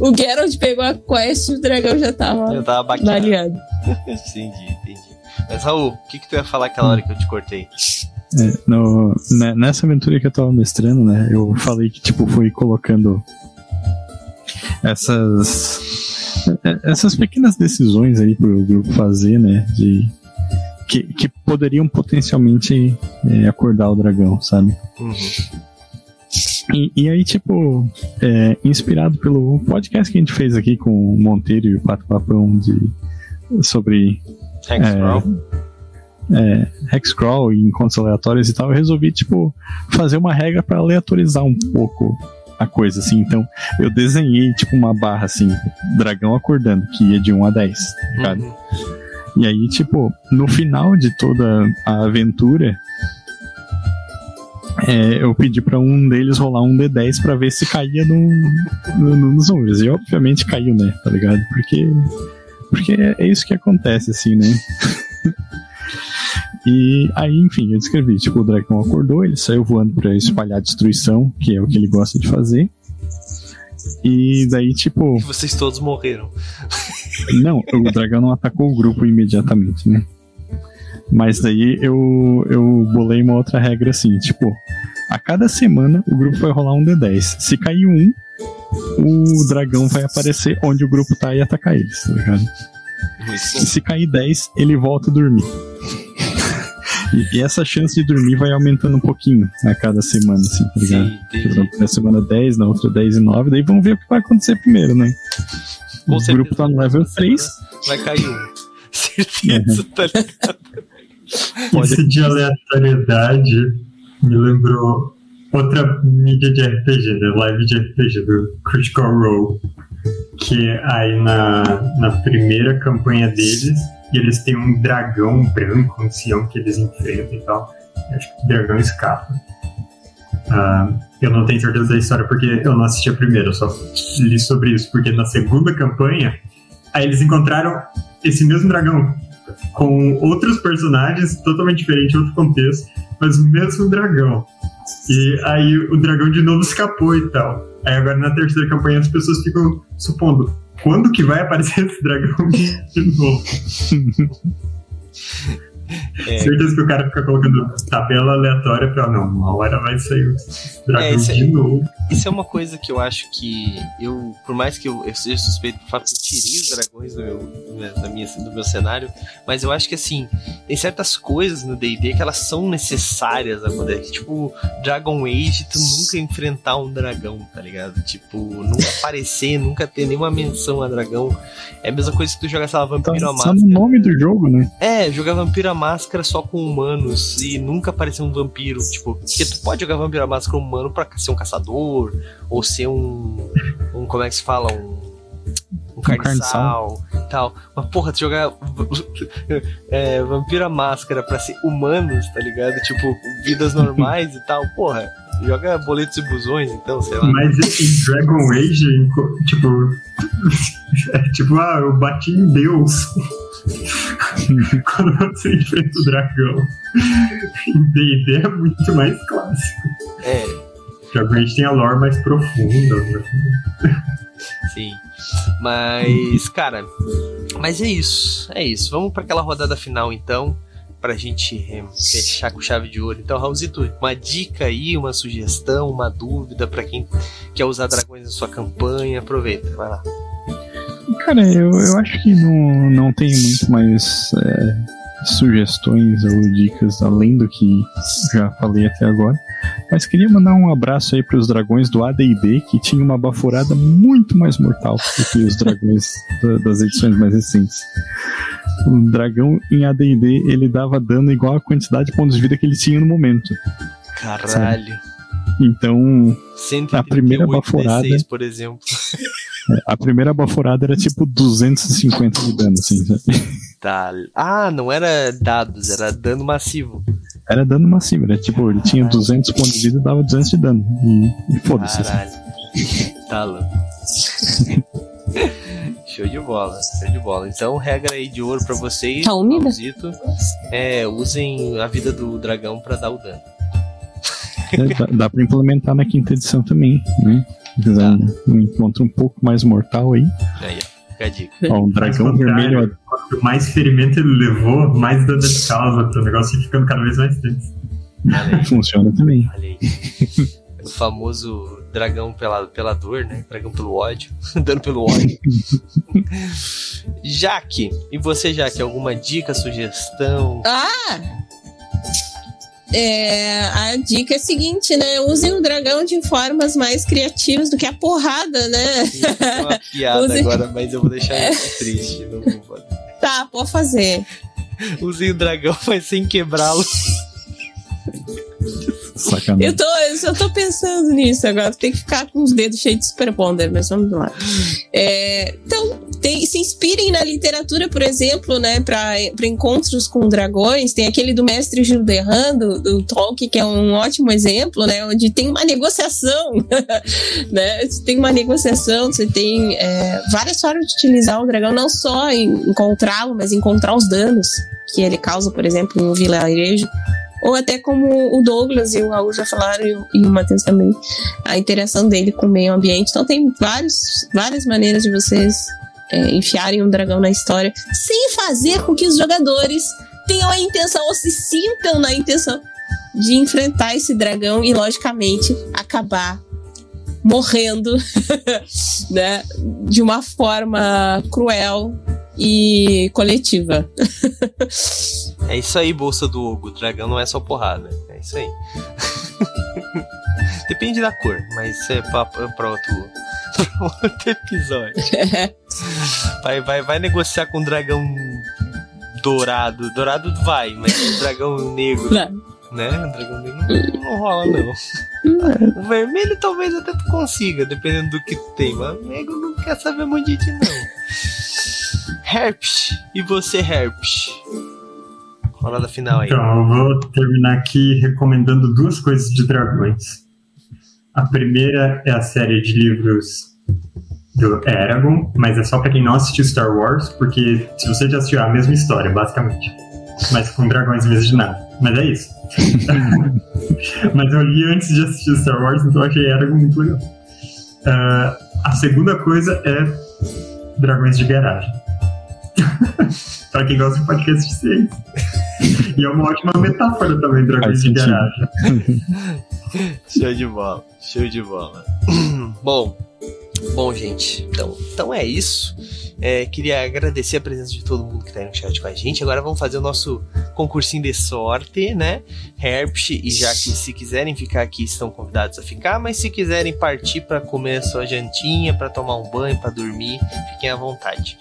o Geralt pegou a quest, o dragão já tava, já tava baleado. entendi, entendi. Mas Raul, o que, que tu ia falar aquela hora que eu te cortei? É, no, né, nessa aventura que eu tava mestrando, né, eu falei que tipo fui colocando essas é, essas pequenas decisões aí pro grupo fazer, né, de que, que poderiam potencialmente é, acordar o dragão, sabe? Uhum. E, e, aí, tipo, é, inspirado pelo podcast que a gente fez aqui com o Monteiro e o Pato Papão de, sobre Hexcrawl. É, é, Hexcrawl e encontros aleatórios e tal, eu resolvi, tipo, fazer uma regra para aleatorizar um pouco a coisa, assim. Então, eu desenhei, tipo, uma barra, assim, dragão acordando, que ia de 1 a 10, tá Uhum. E aí, tipo, no final de toda a aventura, é, eu pedi para um deles rolar um D10 para ver se caía no, no, nos números. E obviamente caiu, né? Tá ligado? Porque, porque é, isso que acontece, assim, né? e aí, enfim, eu descrevi: tipo, o dragão acordou, ele saiu voando para espalhar destruição, que é o que ele gosta de fazer. E daí, tipo. Vocês todos morreram. Não, o dragão não atacou o grupo imediatamente, né? Mas daí eu, eu bolei uma outra regra assim, tipo, A cada semana o grupo vai rolar um D10. Se cair um, o dragão vai aparecer onde o grupo tá e atacar eles, tá ligado? E se cair 10, ele volta a dormir. E, essa chance de dormir vai aumentando um pouquinho a cada semana, assim, tá ligado? Sim, na semana 10, na outra 10 e 9, daí vamos ver o que vai acontecer primeiro, né? Com o certeza, grupo tá no level essa 3. semana Vai cair um. Certeza, tá ligado? Pode- Isso de aleatoriedade me lembrou outra mídia de RPG, né? Live de RPG do Critical Role. Que aí na, na primeira campanha deles, eles têm um dragão branco, um ancião que eles enfrentam e tal. Eu Acho que o dragão escapa. Ah, eu não tenho certeza da história porque eu não assisti a primeira, eu só li sobre isso. Porque na segunda campanha, aí eles encontraram esse mesmo dragão com outros personagens totalmente diferentes, outro contexto, mas o mesmo dragão. E aí o dragão de novo escapou e tal. Aí agora na terceira campanha as pessoas ficam supondo quando que vai aparecer esse dragão de novo. É. Certeza que o cara fica colocando tabela aleatória pra não, uma hora vai sair o dragão É, isso é- de novo. Isso é uma coisa que eu acho que eu, por mais que eu, eu seja suspeito do fato que eu tirei os dragões do meu, meu- da minha, do meu cenário, mas eu acho que assim, tem certas coisas no D&D que elas são necessárias acontecer. Tipo, Dragon Age, tu nunca enfrentar um dragão, tá ligado? Tipo, nunca aparecer, nunca ter nenhuma menção a dragão. É a mesma coisa que tu jogar, sei lá, Vampiro tá Máscara. no nome do jogo, né? É, jogar Vampiro Máscara só com humanos e nunca aparecer um vampiro. Tipo, porque tu pode jogar Vampiro à Máscara humano pra ser um caçador, ou ser um. um como é que se fala? Um. Um carniçal e tal. Mas porra, tu jogar é, Vampiro à Máscara pra ser humanos, tá ligado? Tipo, vidas normais e tal, porra. Joga boletos e busões, então, sei lá. Mas em Dragon Age, tipo. É tipo, ah, eu bati em Deus. Quando você enfrenta o dragão. Em DD é muito mais clássico. É, Dragon Age tem a lore mais profunda. né? Sim. Mas, cara, mas é isso. É isso. Vamos para aquela rodada final então, pra gente eh, fechar com chave de ouro. Então, Raulzito, uma dica aí, uma sugestão, uma dúvida pra quem quer usar dragões na sua campanha, aproveita, vai lá. Cara, eu, eu acho que não, não tem muito mais é, sugestões ou dicas além do que já falei até agora. Mas queria mandar um abraço aí pros dragões do AD&D, que tinha uma baforada muito mais mortal do que os dragões da- das edições mais recentes. O dragão em AD&D, ele dava dano igual a quantidade de pontos de vida que ele tinha no momento. Caralho. Então, 138 A primeira baforada- D6, por exemplo. A primeira baforada era tipo 250 de dano, assim, sabe? Tá. Ah, não era dados, era dano massivo. Era dano massivo, era tipo, ele tinha 200 pontos de vida e dava 200 de dano. E, e foda-se. assim. Caralho. Tá louco. Show de bola, show de bola. Então, regra aí de ouro pra vocês, Tá? Raulzito, é, usem a vida do dragão pra dar o dano. É, dá, dá pra implementar na quinta edição também, né? Se quiser Tá. um, um encontro um pouco mais mortal aí. Aí, ó, fica a dica. Ó, um dragão vermelho. Quanto mais ferimento ele levou, mais dano ele causa pro negócio ficando cada vez mais tenso. Funciona também. olha aí. O famoso dragão pela, pela dor, né? Dragão pelo ódio. dano pelo ódio. Jaque, e você, Jaque, alguma dica, sugestão? Ah! É, a dica é a seguinte, né? Usem o dragão de formas mais criativas do que a porrada, né? Isso é uma piada agora, mas eu vou deixar isso triste. Não vou fazer. Tá, pode fazer. Usei o dragão, mas sem quebrá-lo. Sacanagem. Eu tô, eu tô pensando nisso agora. Tem que ficar com os dedos cheios de super bonder, mas vamos lá. É, então, tem- se inspirem na literatura, por exemplo, né, para encontros com dragões. Tem aquele do mestre Gilderran, do, Tolkien, que é um ótimo exemplo, né, onde tem uma negociação, né? Você tem uma negociação, você tem é, várias formas de utilizar o dragão, não só encontrá-lo, mas encontrar os danos que ele causa, por exemplo, em um vilarejo ou até como o Douglas e o Raul já falaram, e o, e o Matheus também, a interação dele com o meio ambiente. Então tem vários, várias maneiras de vocês é, enfiarem um dragão na história, sem fazer com que os jogadores tenham a intenção ou se sintam na intenção de enfrentar esse dragão e, logicamente, acabar morrendo, né, de uma forma cruel e coletiva. é isso aí, bolsa do Hugo. Dragão não é só porrada. É isso aí. Depende da cor, mas isso é pra, pra outro, outro episódio. Vai, vai, vai negociar com um dragão dourado. Dourado vai, mas dragão negro. Não. Né? Dragão negro não, não rola, não. O vermelho talvez até tu consiga, dependendo do que tu tem, mas o negro não quer saber muito de ti, não. Herpes. E você, Herpes? Rolada final aí. Então, eu vou terminar aqui recomendando duas coisas de dragões. A primeira é a série de livros do Eragon, mas é só pra quem não assistiu Star Wars, porque se você já assistiu é a mesma história, basicamente. Mas com dragões em vez de nada. Mas é isso. mas eu li antes de assistir Star Wars, então eu achei Eragon muito legal. Uh, a segunda coisa é Dragões de Garagem. Pra quem gosta de podcast de ciência. E é uma ótima metáfora também, Dragões de Garagem. Show de bola, show de bola. Bom, Bom, gente, então, então é isso. É, queria agradecer a presença de todo mundo que está aí no chat com a gente. Agora vamos fazer o nosso concursinho de sorte, né? Herpes, e já que se quiserem ficar aqui, estão convidados a ficar, mas se quiserem partir para comer a sua jantinha, para tomar um banho, para dormir, fiquem à vontade.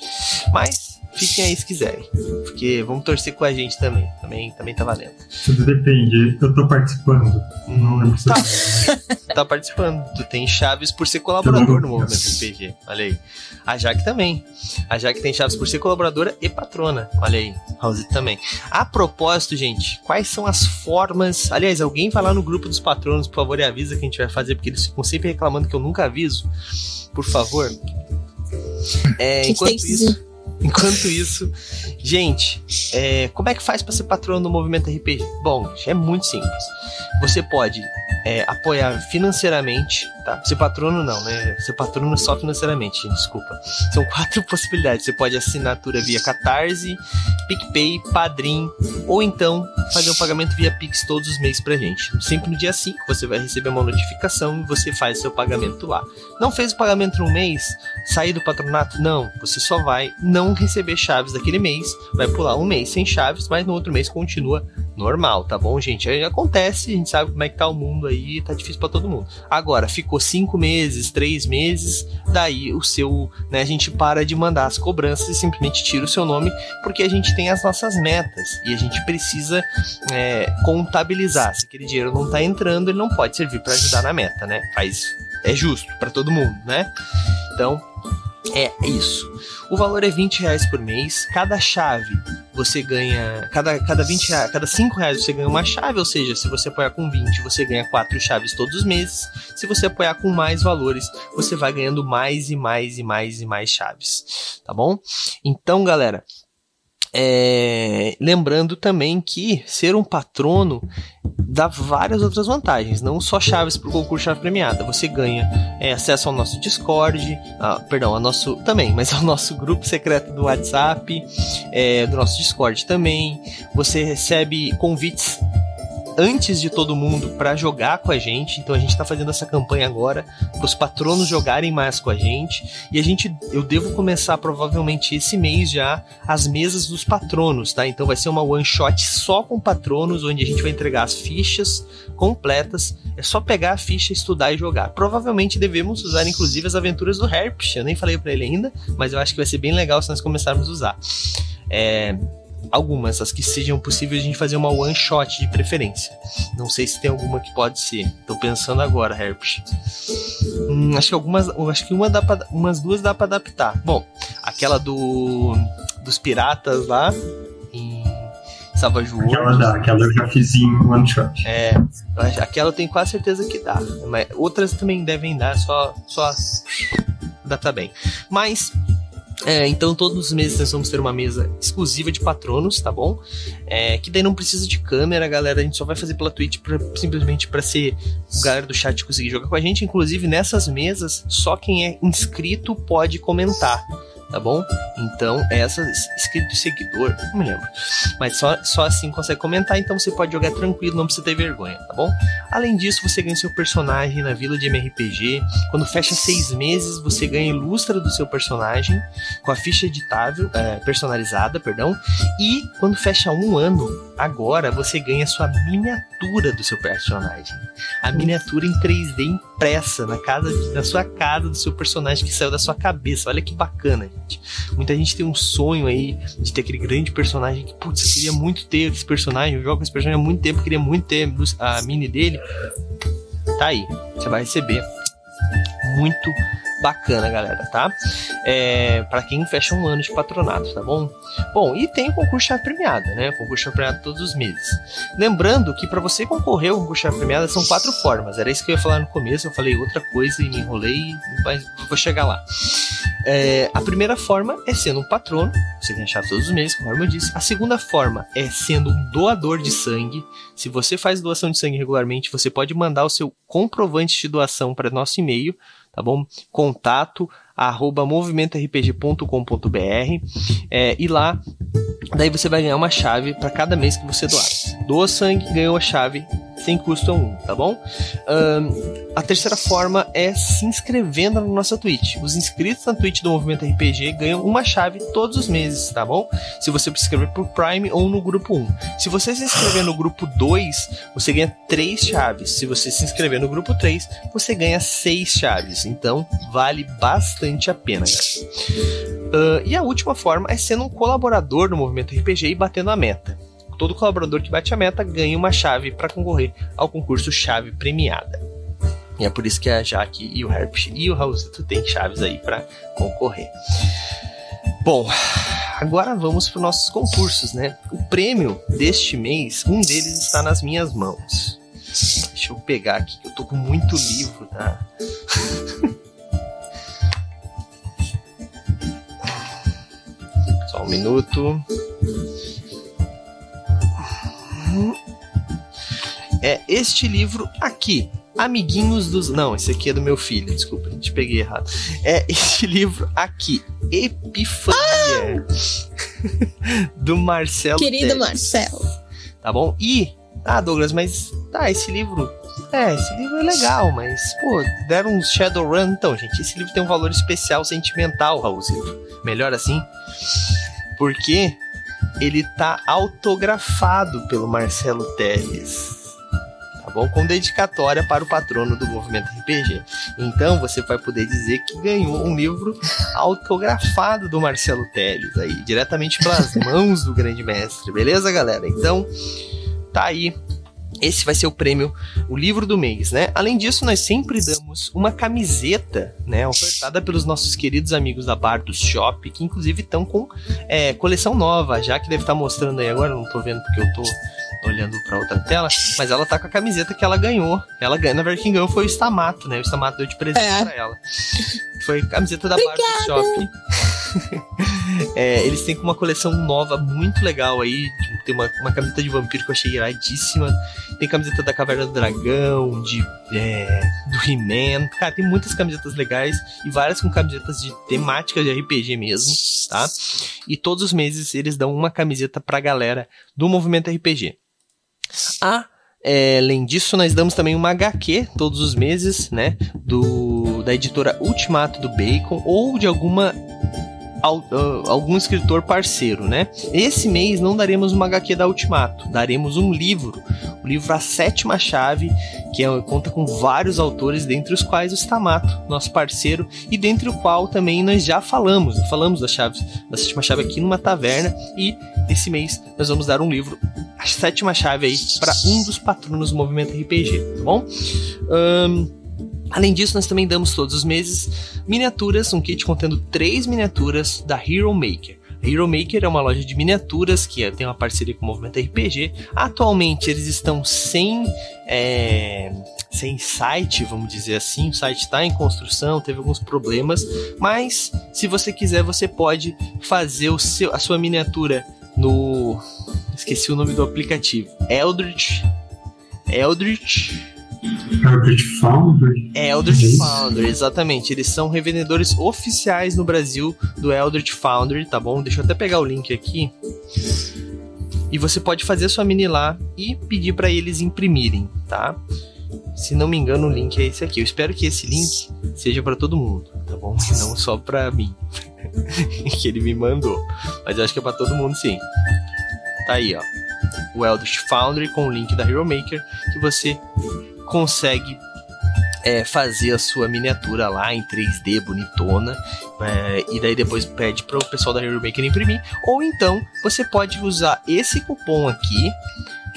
Mas fiquem aí se quiserem. Porque vamos torcer com a gente também. Também, também tá valendo. Tudo depende. Eu tô participando. Não lembro tá. tá participando. Tu tem chaves por ser colaborador no Movimento RPG. Olha aí. A Jaque também. A Jaque tem chaves por ser colaboradora e patrona. Olha aí. Raulzito também. A propósito, gente, quais são as formas. Aliás, alguém vai lá no grupo dos patronos, por favor, e avisa que a gente vai fazer, porque eles ficam sempre reclamando que eu nunca aviso. Por favor. É, enquanto isso. Enquanto isso, gente, é, como é que faz para ser patrono do movimento RPG? Bom, é muito simples. Você pode é, apoiar financeiramente, tá? Ser patrono não, né? Ser patrono só financeiramente, desculpa. São quatro possibilidades. Você pode assinatura via Catarse, PicPay, Padrim, ou então fazer um pagamento via Pix todos os meses pra gente. Sempre no dia 5 você vai receber uma notificação e você faz seu pagamento lá. Não fez o pagamento no mês? Sair do patronato? Não. Você só vai não receber chaves daquele mês, vai pular um mês sem chaves, mas no outro mês continua normal, tá bom, gente? Aí acontece, a gente sabe como é que tá o mundo aí, tá difícil para todo mundo. Agora, ficou cinco meses, três meses, daí o seu, né, a gente para de mandar as cobranças e simplesmente tira o seu nome, porque a gente tem as nossas metas e a gente precisa é, contabilizar. Se aquele dinheiro não tá entrando, ele não pode servir para ajudar na meta, né? Faz, é justo para todo mundo, né? Então, é isso. O valor é 20 reais por mês. Cada chave você ganha. Cada, cada 20 reais, cada 5 reais você ganha uma chave, ou seja, se você apoiar com 20, você ganha 4 chaves todos os meses. Se você apoiar com mais valores, você vai ganhando mais e mais e mais e mais chaves. Tá bom? Então, galera, é, lembrando também que ser um patrono dá várias outras vantagens, não só chaves para o concurso chave premiada. Você ganha é, acesso ao nosso Discord, ah, perdão, ao nosso também, mas ao nosso grupo secreto do WhatsApp, é, do nosso Discord também. Você recebe convites antes de todo mundo para jogar com a gente. Então a gente está fazendo essa campanha agora para os patronos jogarem mais com a gente. E a gente, eu devo começar provavelmente esse mês já as mesas dos patronos, tá? Então vai ser uma one shot só com patronos, onde a gente vai entregar as fichas completas. É só pegar a ficha, estudar e jogar. Provavelmente devemos usar inclusive as aventuras do Herpes. Eu nem falei para ele ainda, mas eu acho que vai ser bem legal se nós começarmos a usar. É, algumas, as que sejam possíveis a gente fazer uma one shot de preferência. Não sei se tem alguma que pode ser. Tô pensando agora, Herpes. Hum, acho que algumas, acho que uma dá pra, umas duas dá para adaptar. Bom, aquela do dos piratas lá em Savage Worlds. Aquela dá, aquela eu já fiz em one shot. É, aquela eu tenho quase certeza que dá. Mas outras também devem dar, só só adaptar bem. Mas é, então, todos os meses nós vamos ter uma mesa exclusiva de patronos, tá bom? É, que daí não precisa de câmera, galera. A gente só vai fazer pela Twitch pra, simplesmente para ser o galera do chat conseguir jogar com a gente. Inclusive, nessas mesas, só quem é inscrito pode comentar. Tá bom? Então, essas escrito seguidor, não me lembro. Mas só, só assim consegue comentar, então você pode jogar tranquilo, não precisa ter vergonha, tá bom? Além disso, você ganha seu personagem na vila de MRPG. Quando fecha seis meses, você ganha ilustra do seu personagem com a ficha editável, é, personalizada, perdão. E quando fecha um ano, agora você ganha sua miniatura do seu personagem. A miniatura em 3D impressa na casa, na sua casa do seu personagem que saiu da sua cabeça. Olha que bacana, gente. Muita gente tem um sonho aí de ter aquele grande personagem que, putz, eu queria muito ter esse personagem. Eu jogo esse personagem há muito tempo, queria muito ter a mini dele. Tá aí, você vai receber. Muito bacana, galera, tá? É, para quem fecha um ano de patronato, tá bom? Bom, e tem o concurso chave premiada, né? O concurso chave premiada todos os meses. Lembrando que para você concorrer ao concurso chave premiada são quatro formas. Era isso que eu ia falar no começo, eu falei outra coisa e me enrolei, mas vou chegar lá. É, a primeira forma é sendo um patrono, você tem a chave todos os meses, conforme eu disse. A segunda forma é sendo um doador de sangue. Se você faz doação de sangue regularmente, você pode mandar o seu comprovante de doação para nosso e-mail tá bom? Contato arroba movimentorpg.com.br é, e lá daí você vai ganhar uma chave para cada mês que você doar. Doa sangue, ganhou a chave sem custo algum, tá bom? Um, a terceira forma é se inscrevendo na nossa Twitch. Os inscritos na Twitch do Movimento RPG ganham uma chave todos os meses, tá bom? Se você se inscrever por Prime ou no grupo 1. Se você se inscrever no grupo 2, você ganha 3 chaves. Se você se inscrever no grupo 3, você ganha 6 chaves. Então, vale bastante a pena, Uh, e a última forma é sendo um colaborador do Movimento RPG e batendo a meta todo colaborador que bate a meta ganha uma chave para concorrer ao concurso Chave Premiada. E é por isso que a Jaque e o Herp e o Raulzito têm chaves aí para concorrer. Bom, agora vamos para os nossos concursos, né? O prêmio deste mês, um deles está nas minhas mãos. Deixa eu pegar aqui, eu tô com muito livro, tá? Só um minuto. É este livro aqui. Amiguinhos dos. Não, esse aqui é do meu filho, desculpa, a gente peguei errado. É este livro aqui, Epifania, ah! do Marcelo. Querido Teles. Marcelo. Tá bom? E. Ah, Douglas, mas. Tá, esse livro. É, esse livro é legal, mas, pô, deram um Shadowrun. Então, gente, esse livro tem um valor especial sentimental, Raulzito. Melhor assim. Porque ele tá autografado pelo Marcelo Teles. Tá bom? Com dedicatória para o patrono do movimento RPG. Então você vai poder dizer que ganhou um livro autografado do Marcelo Teles aí, diretamente pelas mãos do grande mestre. Beleza, galera? Então, tá aí esse vai ser o prêmio, o livro do mês, né? Além disso, nós sempre damos uma camiseta, né? Ofertada pelos nossos queridos amigos da Bar do Shop, que inclusive estão com é, coleção nova, já que deve estar tá mostrando aí agora, não tô vendo porque eu tô olhando para outra tela, mas ela tá com a camiseta que ela ganhou. Ela ganhou, na verdade, quem ganhou foi o Stamato, né? O Stamato deu de presente é. pra ela. Foi a camiseta da Bar do Shop. é, eles têm uma coleção nova muito legal aí. Tem uma, uma camiseta de vampiro que eu achei iradíssima. Tem camiseta da Caverna do Dragão, de é, do He-Man. Cara, tem muitas camisetas legais e várias com camisetas de temáticas de RPG mesmo, tá? E todos os meses eles dão uma camiseta pra galera do movimento RPG. Ah, é, além disso, nós damos também uma HQ todos os meses, né? Do, da editora Ultimato do Bacon ou de alguma algum escritor parceiro, né? Esse mês não daremos uma HQ da Ultimato, daremos um livro, o livro A Sétima Chave, que é, conta com vários autores, dentre os quais o Stamato, nosso parceiro, e dentre o qual também nós já falamos, falamos da, chave, da Sétima Chave aqui numa taverna, e esse mês nós vamos dar um livro, A Sétima Chave aí, para um dos patronos do movimento RPG, tá bom? Um, Além disso, nós também damos todos os meses miniaturas, um kit contendo três miniaturas da Hero Maker. A Hero Maker é uma loja de miniaturas que tem uma parceria com o Movimento RPG. Atualmente eles estão sem, é, sem site, vamos dizer assim. O site está em construção, teve alguns problemas, mas se você quiser, você pode fazer o seu, a sua miniatura no. Esqueci o nome do aplicativo. Eldritch. Eldritch Eldritch Foundry? É Eldritch isso? Foundry, exatamente. Eles são revendedores oficiais no Brasil do Eldritch Foundry, tá bom? Deixa eu até pegar o link aqui. E você pode fazer sua mini lá e pedir para eles imprimirem, tá? Se não me engano, o link é esse aqui. Eu espero que esse link seja para todo mundo, tá bom? E não só para mim. que ele me mandou. Mas eu acho que é para todo mundo sim. Tá aí, ó. O Eldritch Foundry com o link da Hero Maker que você consegue é, fazer a sua miniatura lá em 3D bonitona é, e daí depois pede para o pessoal da Hero Maker imprimir. Ou então você pode usar esse cupom aqui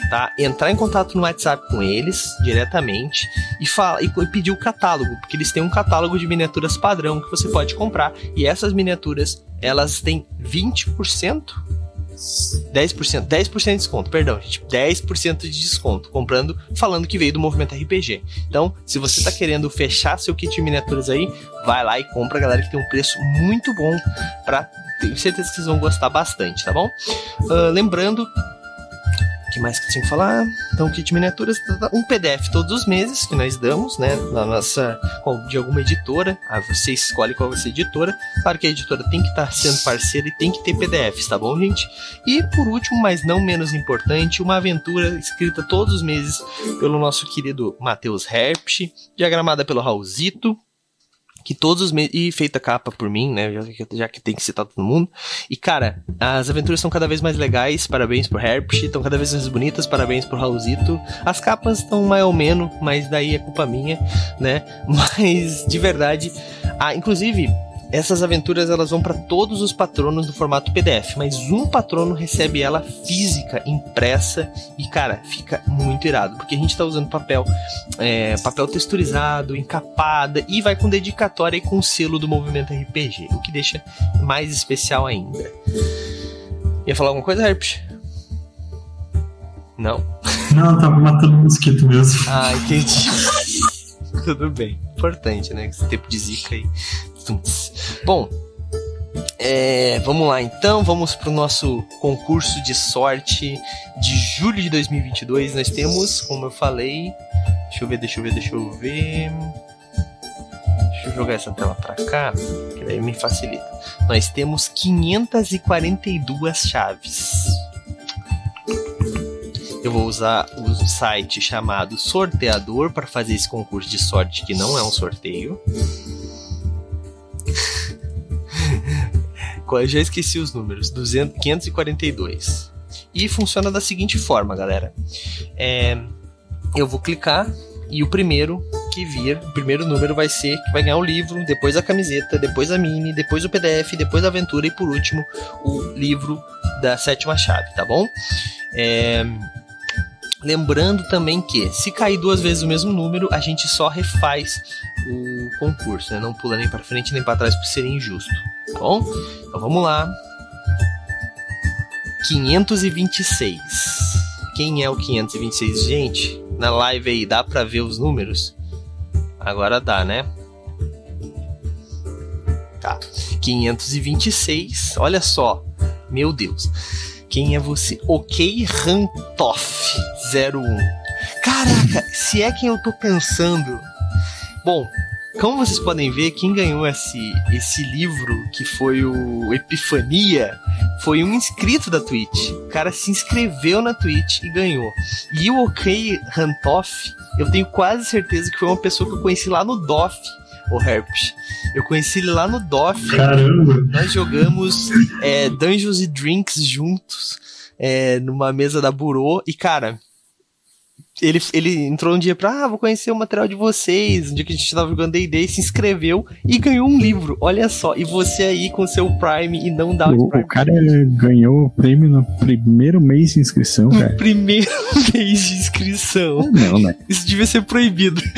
tá? Entrar em contato no WhatsApp com eles diretamente e fala e, e pedir o catálogo porque eles têm um catálogo de miniaturas padrão que você pode comprar. E essas miniaturas elas têm 20% 10%, 10% de desconto, perdão, gente. 10% de desconto comprando, falando que veio do movimento RPG. Então, se você tá querendo fechar seu kit de miniaturas aí, vai lá e compra, galera, que tem um preço muito bom para tenho certeza que vocês vão gostar bastante, tá bom? Ah, lembrando que mais que eu tinha que falar? Então, kit miniaturas, um PDF todos os meses que nós damos, né? Na nossa. de alguma editora. Ah, você escolhe qual vai ser a editora. Claro que a editora tem que estar sendo parceira e tem que ter PDFs, tá bom, gente? E por último, mas não menos importante, uma aventura escrita todos os meses pelo nosso querido Matheus Herpsch, diagramada pelo Raulzito que todos os meses. E feita capa por mim, né? Já que, já que tem que citar todo mundo. E, cara, as aventuras são cada vez mais legais. Parabéns pro Herpsch. Estão cada vez mais bonitas. Parabéns pro Raulzito. As capas estão mais ou menos, mas daí é culpa minha, né? Mas, de verdade. Ah, inclusive. Essas aventuras elas vão para todos os patronos no formato PDF, mas um patrono recebe ela física, impressa e cara, fica muito irado, porque a gente tá usando papel, é, papel texturizado, encapada e vai com dedicatória e com selo do movimento RPG, o que deixa mais especial ainda. Ia falar alguma coisa, Herpes? Não? Não, tava matando um mosquito mesmo. Ah, entendi. Tudo bem. Importante, né? Esse tempo de zica aí. Bom, é, vamos lá então, vamos para o nosso concurso de sorte de julho de 2022. Nós temos, como eu falei, deixa eu ver, deixa eu ver, deixa eu ver. Deixa eu jogar essa tela para cá, que daí me facilita. Nós temos 542 chaves. Eu vou usar o site chamado Sorteador para fazer esse concurso de sorte, que não é um sorteio. Eu já esqueci os números. 200, 542. E funciona da seguinte forma, galera. É, eu vou clicar e o primeiro que vir, o primeiro número vai ser que vai ganhar o livro, depois a camiseta, depois a mini, depois o PDF, depois a aventura e por último o livro da sétima chave, tá bom? É, Lembrando também que, se cair duas vezes o mesmo número, a gente só refaz o concurso, né? Não pula nem para frente nem para trás por ser injusto, tá bom? Então vamos lá. 526. Quem é o 526, gente? Na live aí dá para ver os números? Agora dá, né? Tá. 526. Olha só. Meu Deus. Quem é você? Ok Rantoff 01. Caraca, se é quem eu tô pensando. Bom, como vocês podem ver, quem ganhou esse, esse livro, que foi o Epifania, foi um inscrito da Twitch. O cara se inscreveu na Twitch e ganhou. E o OK Rantoff, eu tenho quase certeza que foi uma pessoa que eu conheci lá no DOF, o Herpes. Eu conheci ele lá no DOF. Caramba! Nós jogamos é, Dungeons e Drinks juntos, é, numa mesa da Burô. E, cara, ele, ele entrou um dia pra, ah, vou conhecer o material de vocês. Um dia que a gente tava jogando D&D, se inscreveu e ganhou um livro. Olha só, e você aí com seu Prime e não dá o, Prime. o cara ganhou o prêmio no primeiro mês de inscrição, No cara. primeiro mês de inscrição. Não, né? Isso devia ser proibido.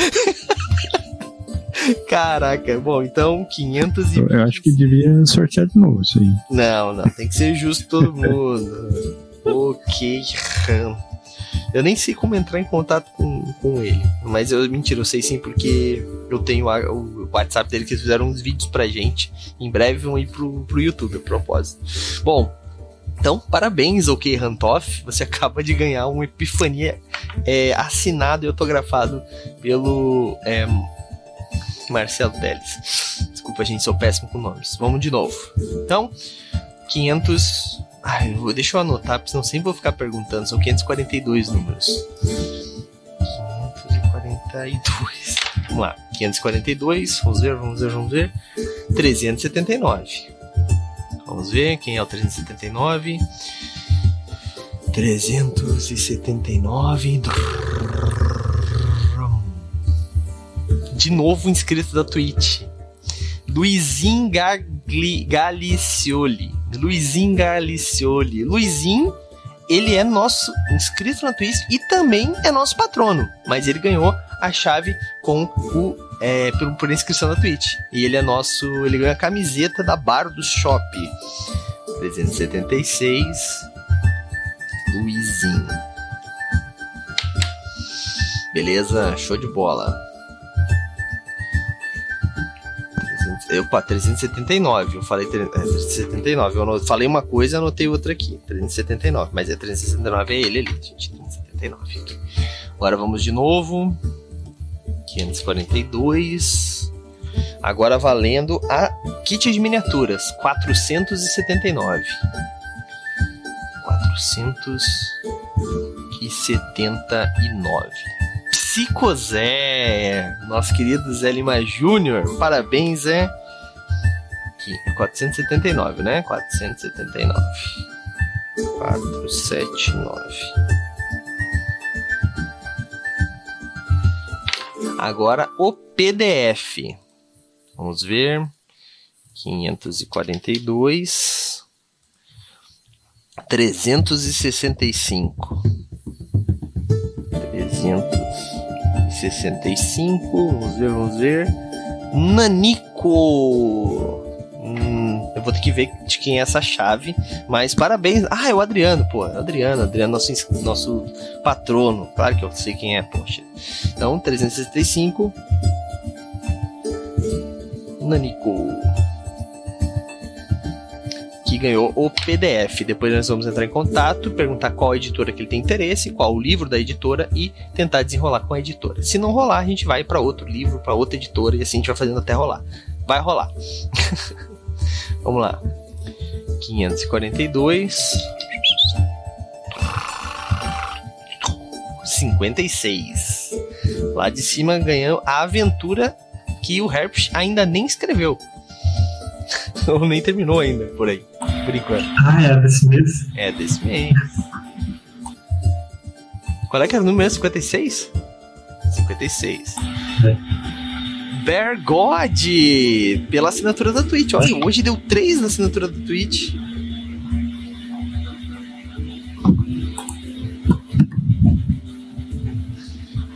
Caraca, bom, então 500 e... Eu, acho que devia sortear de novo isso aí. Não, não, tem que ser justo todo mundo. ok, Ram. Eu nem sei como entrar em contato com, com ele. Mas eu, mentira, eu sei sim porque eu tenho a- o WhatsApp dele que eles fizeram uns vídeos pra gente. Em breve vão ir pro, pro YouTube, a propósito. Bom, então, parabéns, OK Rantoff. Você acaba de ganhar um Epifania é, assinado e autografado pelo é, Marcelo Teles. Desculpa, gente, sou péssimo com nomes. Vamos de novo. Então, 500. Ai, vou, deixa eu anotar, porque senão sempre vou ficar perguntando. São 542 números. 542. Vamos lá. 542. Vamos ver, vamos ver, vamos ver. 379. Vamos ver quem é o 379. 379. De novo inscrito da Twitch. Luizinho Galicioli. Luizinho Galicioli. Luizinho, ele é nosso inscrito na Twitch e também é nosso patrono. Mas ele ganhou a chave com o é, por, por inscrição na Twitch. E ele é nosso. Ele ganha a camiseta da Bar do Shop. 376. Luizinho. Beleza, show de bola. Opa, 379. Eu falei 379. Eu falei uma coisa anotei outra aqui. 379. Mas é 379 é ele ali, gente. 379 aqui. Agora vamos de novo. 542. Agora valendo a kit de miniaturas, 479. 479. Psicozé, nosso querido Zé Lima Júnior, parabéns, Zé. Aqui, 479, né? 479. 479. Agora o PDF. Vamos ver. 542. 365. 365. Vamos ver, vamos ver. Nanico. Hum, eu vou ter que ver de quem é essa chave. Mas parabéns. Ah, é o Adriano, pô. É Adriano, Adriano, nosso, nosso patrono. Claro que eu sei quem é, poxa. Então, 365. Nanico. Que ganhou o PDF. Depois nós vamos entrar em contato, perguntar qual editora que ele tem interesse, qual o livro da editora e tentar desenrolar com a editora. Se não rolar, a gente vai para outro livro, para outra editora e assim a gente vai fazendo até rolar. Vai rolar. Vamos lá. 542. 56. Lá de cima ganhou a aventura que o Herpes ainda nem escreveu. Ou nem terminou ainda, por aí. Por enquanto. Ah, é desse mês? É desse mês. Qual é que era o número? 56? 56. É. Bear God pela assinatura da Twitch. Olha, hoje deu 3 na assinatura da Twitch.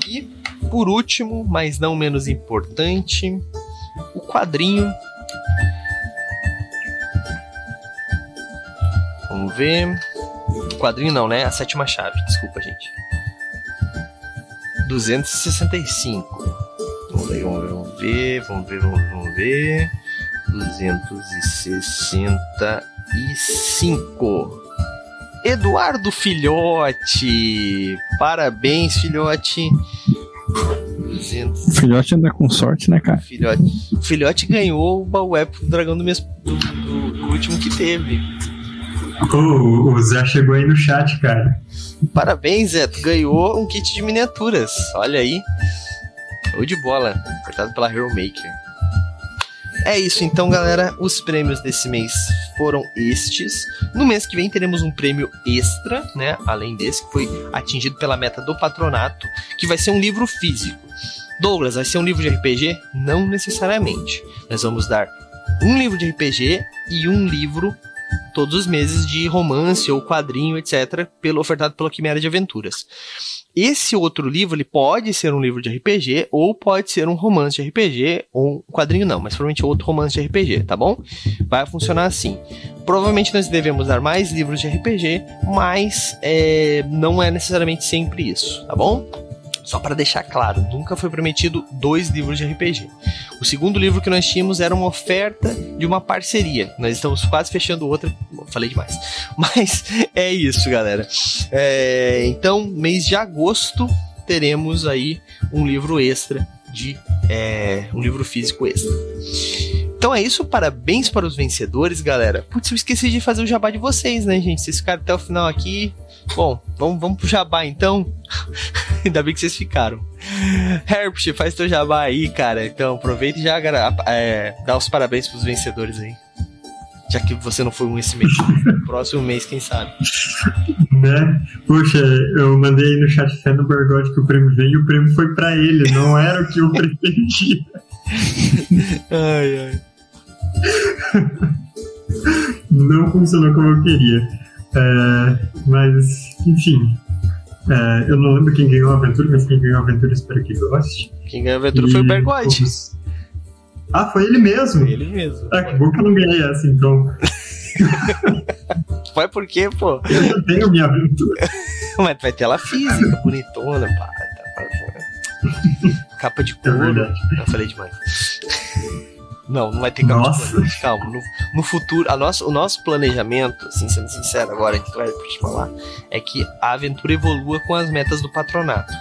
E por último, mas não menos importante, o quadrinho. Vamos ver. O quadrinho não, né? A sétima chave. Desculpa, gente. 265. Vamos ver, vamos ver, vamos ver, vamos ver, vamos ver. Vamos ver. 265. Eduardo Filhote. Parabéns, Filhote. 200. O filhote anda com sorte, né, cara? Filhote, o filhote ganhou o baú épico do dragão do, mesmo, do, do, do último que teve. Oh, o Zé chegou aí no chat, cara. Parabéns, Zé. Tu ganhou um kit de miniaturas. Olha aí. Show de bola. Cortado pela Hero Maker. É isso, então, galera. Os prêmios desse mês foram estes. No mês que vem teremos um prêmio extra, né? Além desse, que foi atingido pela meta do patronato, que vai ser um livro físico. Douglas, vai ser um livro de RPG? Não necessariamente. Nós vamos dar um livro de RPG e um livro todos os meses de romance ou quadrinho, etc., pelo ofertado pela Quimera de Aventuras. Esse outro livro, ele pode ser um livro de RPG, ou pode ser um romance de RPG, ou um quadrinho não, mas provavelmente outro romance de RPG, tá bom? Vai funcionar assim. Provavelmente nós devemos dar mais livros de RPG, mas é, não é necessariamente sempre isso, tá bom? Só para deixar claro, nunca foi prometido dois livros de RPG. O segundo livro que nós tínhamos era uma oferta de uma parceria. Nós estamos quase fechando outra. Falei demais. Mas é isso, galera. É, então, mês de agosto teremos aí um livro extra de é, um livro físico extra. Então é isso, parabéns para os vencedores, galera. Putz, eu esqueci de fazer o jabá de vocês, né, gente? Vocês ficaram até o final aqui. Bom, vamos, vamos pro jabá então. Ainda bem que vocês ficaram. Herbst, faz teu jabá aí, cara. Então aproveita e já é, dá os parabéns pros vencedores aí. Já que você não foi um esse mês. Próximo mês, quem sabe. Né? Puxa, eu mandei aí no chat fé no Bergotti que o prêmio veio e o prêmio foi pra ele, não era o que eu pretendia. ai, ai. Não funcionou como eu queria. É, mas, enfim. É, eu não lembro quem ganhou a aventura, mas quem ganhou a aventura espero que goste. Quem ganhou a aventura e... foi o Bergotti. Ah, foi ele mesmo? Foi ele mesmo. Ah, que bom que eu não ganhei essa, então. Vai por quê, pô? Eu não tenho minha aventura. Mas vai ter ela física, bonitona, pá. Tá, capa de é couro. É eu falei demais. Não, não vai ter couro. Calma, no, no, futuro, a nossa, o nosso planejamento, assim, sendo sincero agora, que vai te falar, é que a aventura evolua com as metas do patronato.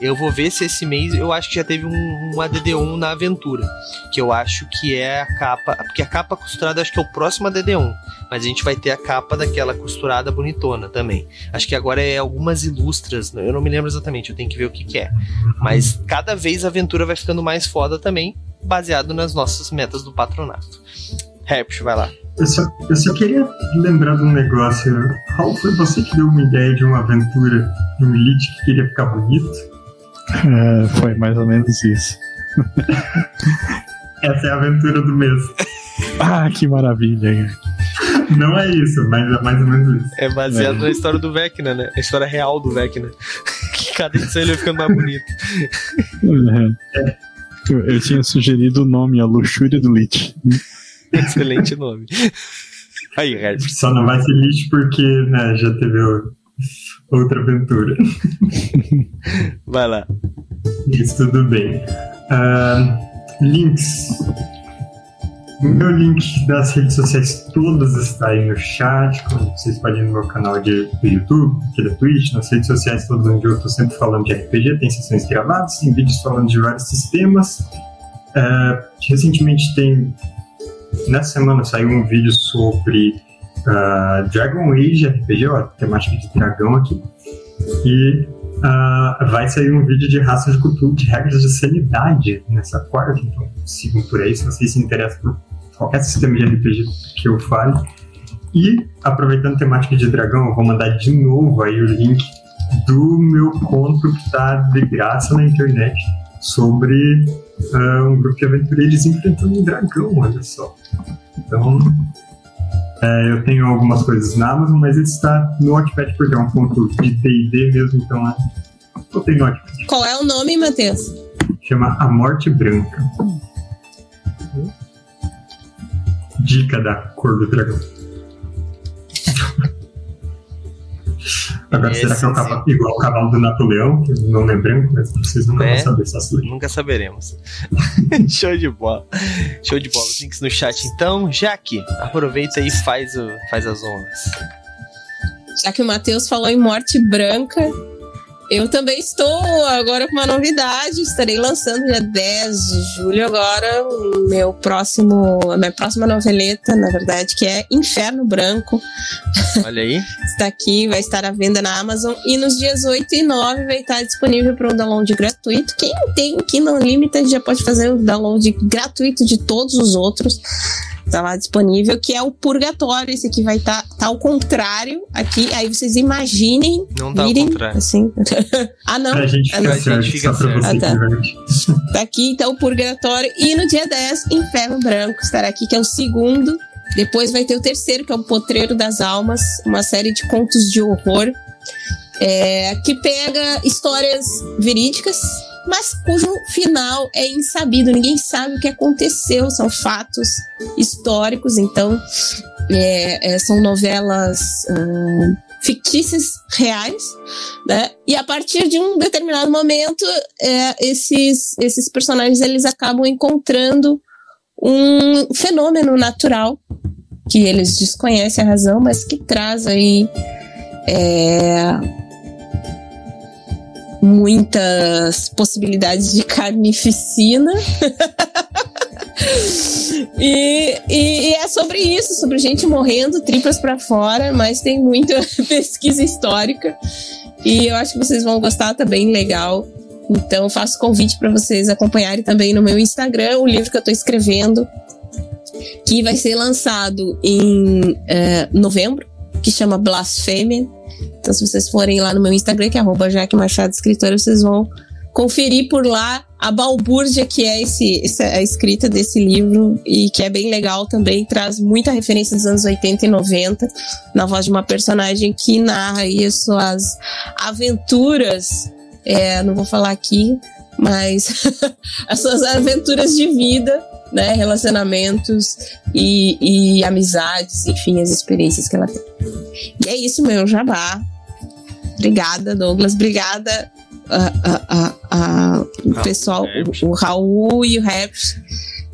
Eu vou ver se esse mês eu acho que já teve um, um ADD1 na aventura. Que eu acho que é a capa. Porque a capa costurada acho que é o próximo ADD1. Mas a gente vai ter a capa daquela costurada bonitona também. Acho que agora é algumas ilustras. Eu não me lembro exatamente, eu tenho que ver o que, que é. Mas cada vez a aventura vai ficando mais foda também, baseado nas nossas metas do patronato. Herpes, vai lá. Eu só, eu só queria lembrar de um negócio. Raul, foi você que deu uma ideia de uma aventura de um elite que queria ficar bonito? É, foi mais ou menos isso. Essa é a aventura do mês. Ah, que maravilha. Não é isso, mas é mais ou menos isso. É baseado é. na história do Vecna, né? A história real do Vecna. que cada edição ele vai ficando mais bonito. É. Eu, eu, tinha sugerido o nome, a luxúria do Lich. Excelente nome. Aí, Red. Só não vai ser Lich porque né, já teve outra aventura. Vai lá. Isso, tudo bem. Uh, links. O meu link das redes sociais todas está aí no chat. Como vocês podem no meu canal de, do YouTube, aqui da Twitch, nas redes sociais todas onde eu estou sempre falando de RPG, tem sessões gravadas, tem vídeos falando de vários sistemas. Uh, recentemente tem. Nessa semana saiu um vídeo sobre uh, Dragon Age RPG, ó, temática de dragão aqui. E uh, vai sair um vídeo de raças de cultura de regras de sanidade nessa quarta, então sigam por aí se vocês se interessam por qualquer sistema de RPG que eu fale. E, aproveitando a temática de dragão, eu vou mandar de novo aí o link do meu conto que está de graça na internet sobre uh, um grupo de aventureiros enfrentando um dragão, olha só. Então, é, eu tenho algumas coisas na Amazon, mas ele está no Wattpad porque é um ponto de D&D mesmo, então é, botei no Wattpad. Qual é o nome, Matheus? Chama A Morte Branca. Dica da cor do dragão. Agora, Esse, será que é o cavalo, igual o cavalo do Napoleão? Que não lembramos, mas vocês nunca né? vão saber essa Nunca saberemos. Show de bola. Show de bola. Os links no chat, então. Jaque, aproveita e faz, o, faz as honras. Já que o Matheus falou em morte branca, eu também estou agora com uma novidade. Estarei lançando dia 10 de julho agora meu próximo, a minha próxima noveleta, na verdade, que é Inferno Branco. Olha aí. Está aqui, vai estar à venda na Amazon e nos dias 8 e 9 vai estar disponível para um download gratuito. Quem tem Kindle Limited já pode fazer o download gratuito de todos os outros tá lá disponível, que é o Purgatório. Esse aqui vai estar tá, tá ao contrário aqui. Aí vocês imaginem. Não tá virem, ao contrário. Assim. ah, não. A gente fica, ah, certo, fica certo. Ah, tá. tá aqui então o Purgatório. E no dia 10, Inferno Branco estará aqui, que é o segundo. Depois vai ter o terceiro, que é o Potreiro das Almas, uma série de contos de horror. É, que pega histórias verídicas mas cujo final é insabido, ninguém sabe o que aconteceu, são fatos históricos, então é, é, são novelas uh, fictícias reais, né? E a partir de um determinado momento, é, esses, esses personagens eles acabam encontrando um fenômeno natural que eles desconhecem a razão, mas que traz aí é, muitas possibilidades de carnificina. e, e, e, é sobre isso, sobre gente morrendo, tripas para fora, mas tem muita pesquisa histórica. E eu acho que vocês vão gostar, tá bem legal. Então faço convite para vocês acompanharem também no meu Instagram o livro que eu estou escrevendo, que vai ser lançado em uh, novembro, que chama Blasfêmia. Então, se vocês forem lá no meu Instagram, que é arroba Jaque Machado Escritora, vocês vão conferir por lá a balbúrdia que é esse, essa, a escrita desse livro e que é bem legal também, traz muita referência dos anos 80 e 90 na voz de uma personagem que narra aí suas aventuras, é, não vou falar aqui, mas as suas aventuras de vida, né, relacionamentos e, e amizades, enfim, as experiências que ela tem. E é isso, meu jabá. Obrigada, Douglas. Obrigada, a, a, o pessoal, o, o, Raul e o Raps,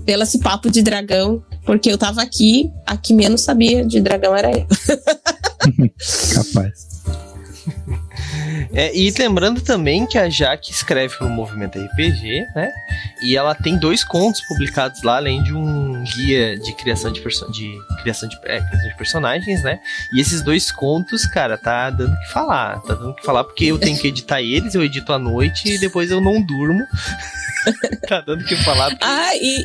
pelo esse papo de dragão, porque eu tava aqui, a que menos sabia de dragão era eu. Capaz. É, e lembrando também que a Jaque escreve para o Movimento RPG, né? E ela tem dois contos publicados lá, além de um guia de criação de, de, criação de, é, criação de personagens, né? E esses dois contos, cara, tá dando o que falar. Tá dando o que falar porque eu tenho que editar eles, eu edito à noite e depois eu não durmo. tá dando o que falar. Porque, ah, e.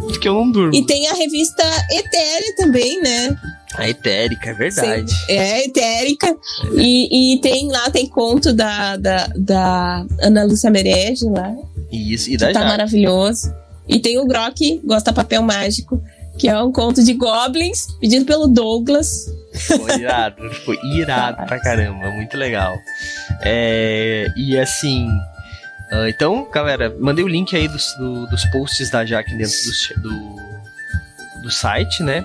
Porque eu não durmo. E tem a revista Etérea também, né? A etérica, é verdade. Sim, é etérica. É. E, e tem lá, tem conto da, da, da Ana Lúcia Merege lá. Isso, e da Tá maravilhoso. E tem o Grok, Gosta Papel Mágico, que é um conto de goblins, pedido pelo Douglas. Foi irado, foi irado pra caramba, muito legal. É, e assim. Uh, então, galera, mandei o link aí dos, do, dos posts da Jaque dentro do, do, do site, né?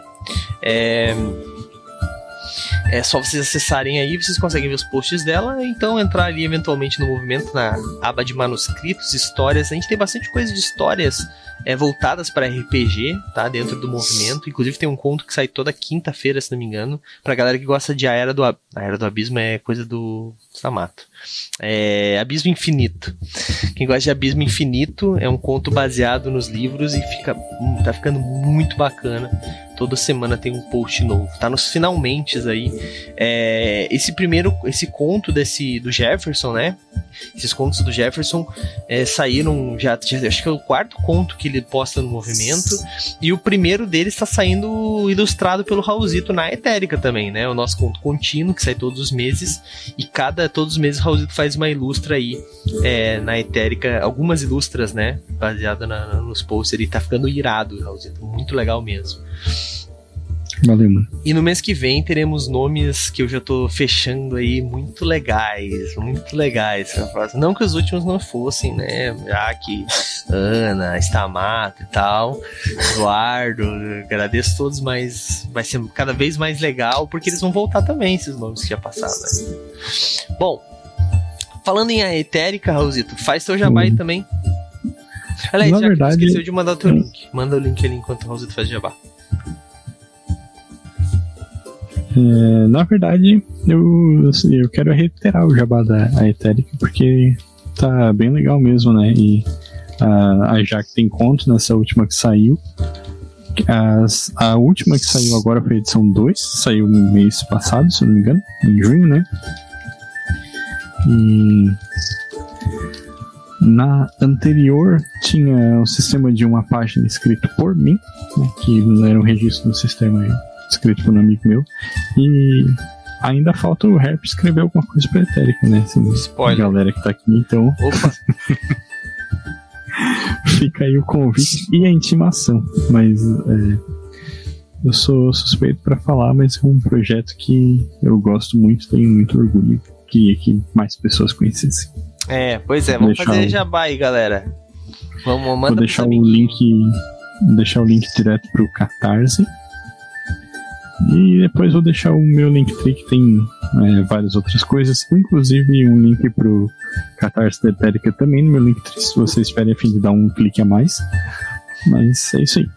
É, é só vocês acessarem aí, vocês conseguem ver os posts dela, então entrar ali eventualmente no movimento na aba de manuscritos, histórias. A gente tem bastante coisa de histórias é, voltadas para RPG, tá? Dentro do movimento. Inclusive tem um conto que sai toda quinta-feira, se não me engano, pra galera que gosta de A Era do, a Era do Abismo é coisa do Samato. É Abismo Infinito. Quem gosta de Abismo Infinito é um conto baseado nos livros e fica, hum, tá ficando muito bacana Toda semana tem um post novo. Tá nos finalmente aí. É, esse primeiro, esse conto desse do Jefferson, né? Esses contos do Jefferson é, saíram já, já, acho que é o quarto conto que ele posta no movimento. E o primeiro deles está saindo ilustrado pelo Raulzito na Etérica também, né? O nosso conto contínuo, que sai todos os meses. E cada, todos os meses o Raulzito faz uma ilustra aí é, na Etérica. Algumas ilustras, né? Baseada na, nos posts. Ele tá ficando irado, Raulzito. Muito legal mesmo. Valeu, mano. E no mês que vem teremos nomes que eu já tô fechando aí muito legais, muito legais. Não que os últimos não fossem, né? Já que Ana, Stamato e tal, Eduardo, agradeço todos, mas vai ser cada vez mais legal porque eles vão voltar também, esses nomes que já passaram, né? Bom, falando em a etérica, Raulzito, faz teu jabá aí hum. também. Aliás, Na já verdade, que esqueceu de mandar o teu link. Manda o link ali enquanto o Raulzito faz jabá. É, na verdade, eu, assim, eu quero reiterar o jabá da Etérica, porque tá bem legal mesmo, né? E a, a tem conto nessa última que saiu. As, a última que saiu agora foi a edição 2, saiu no mês passado, se não me engano, em junho, né? E na anterior tinha o sistema de uma página escrito por mim, né, que era um registro no sistema escrito por um amigo meu. E ainda falta o Herp escrever alguma coisa pra Etérica, né? Assim, Spoiler. A galera que tá aqui, então. Opa! Fica aí o convite e a intimação. Mas é, eu sou suspeito para falar, mas é um projeto que eu gosto muito, tenho muito orgulho. Queria que mais pessoas conhecessem. É, pois é, vamos fazer o... jabá aí, galera. Vamos, manda Vou deixar o link. Deixar o link direto pro Catarse E depois vou deixar o meu Linktree que tem é, várias outras coisas, inclusive um link pro Catarse da Etérica também no meu Linktree, se vocês estiverem a fim de dar um clique a mais. Mas é isso aí.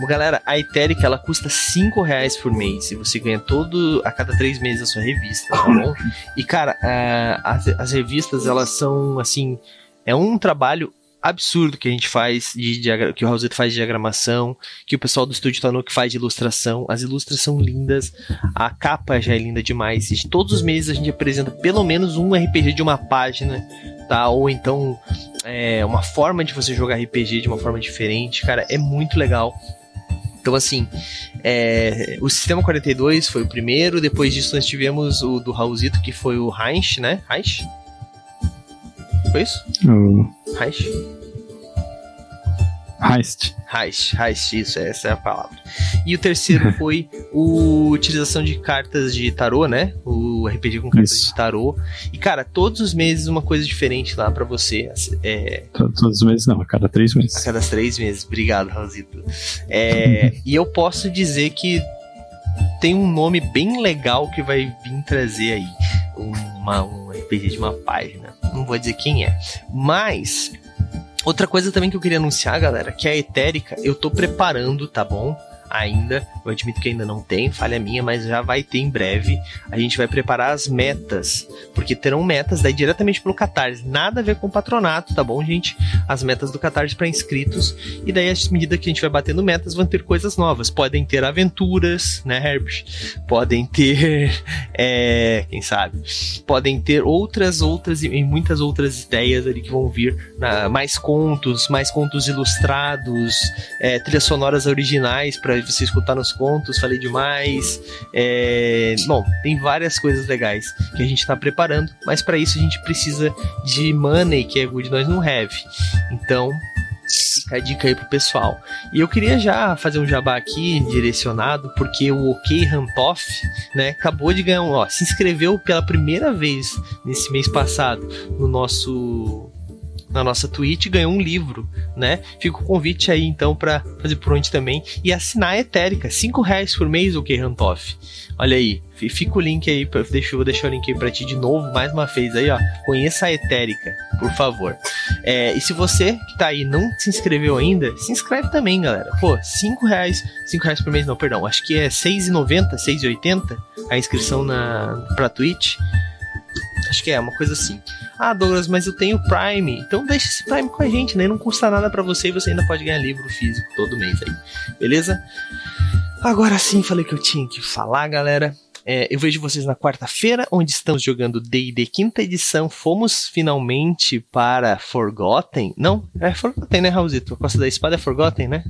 Bom, galera, a Etérica ela custa 5 reais por mês e você ganha todo a cada três meses a sua revista, tá bom? E cara, uh, as, as revistas elas são assim, é um trabalho absurdo que a gente faz, de, que o Raulzito faz de diagramação, que o pessoal do Estúdio Tanoki faz de ilustração. As ilustras são lindas, a capa já é linda demais. E todos os meses a gente apresenta pelo menos um RPG de uma página, tá? Ou então é, uma forma de você jogar RPG de uma forma diferente. Cara, é muito legal. Então, assim, é, o Sistema 42 foi o primeiro, depois disso nós tivemos o do Raulzito, que foi o Heinz, né? Heinz? Foi isso? O... Heinz? Heist. Heist, Heist, isso, essa é a palavra. E o terceiro foi a utilização de cartas de tarô, né? O RPG com cartas isso. de tarô. E, cara, todos os meses uma coisa diferente lá para você. É... Todos os meses não, a cada três meses. A cada três meses, obrigado, Raulzito. É... e eu posso dizer que tem um nome bem legal que vai vir trazer aí. Uma, um RPG de uma página. Não vou dizer quem é. Mas Outra coisa também que eu queria anunciar, galera, que a Etérica eu tô preparando, tá bom? Ainda. Eu admito que ainda não tem, falha minha, mas já vai ter em breve. A gente vai preparar as metas, porque terão metas daí diretamente pelo Catarse. Nada a ver com o patronato, tá bom, gente? As metas do Catarse para inscritos. E daí, à medida que a gente vai batendo metas, vão ter coisas novas. Podem ter aventuras, né, Herbert? Podem ter. É, quem sabe? Podem ter outras, outras e muitas outras ideias ali que vão vir. Na, mais contos, mais contos ilustrados, é, trilhas sonoras originais para você escutar nos contos, falei demais. É... Bom, tem várias coisas legais que a gente está preparando, mas para isso a gente precisa de money, que é good nós não have. Então, fica a dica aí pro pessoal. E eu queria já fazer um jabá aqui direcionado, porque o OK Rantoff, né, acabou de ganhar um, ó, se inscreveu pela primeira vez nesse mês passado no nosso na nossa Twitch ganhou um livro, né? Fica o convite aí então para fazer por onde também e assinar a Etérica, cinco reais por mês o Rantoff. Olha aí, fica o link aí, deixa, vou deixar o link aí pra ti de novo, mais uma vez aí, ó. Conheça a Etérica, por favor. É, e se você que tá aí não se inscreveu ainda, se inscreve também, galera. Pô, 5 reais, 5 reais por mês não, perdão, acho que é 6,90, 6,80 a inscrição na, pra Twitch. Acho que é uma coisa assim. Ah, Douglas, mas eu tenho Prime. Então deixa esse Prime com a gente, né? Não custa nada para você e você ainda pode ganhar livro físico todo mês aí. Beleza? Agora sim, falei que eu tinha que falar, galera. É, eu vejo vocês na quarta-feira, onde estamos jogando D&D quinta edição. Fomos finalmente para Forgotten. Não, é Forgotten, né, Raulzito? A Costa da Espada é Forgotten, né?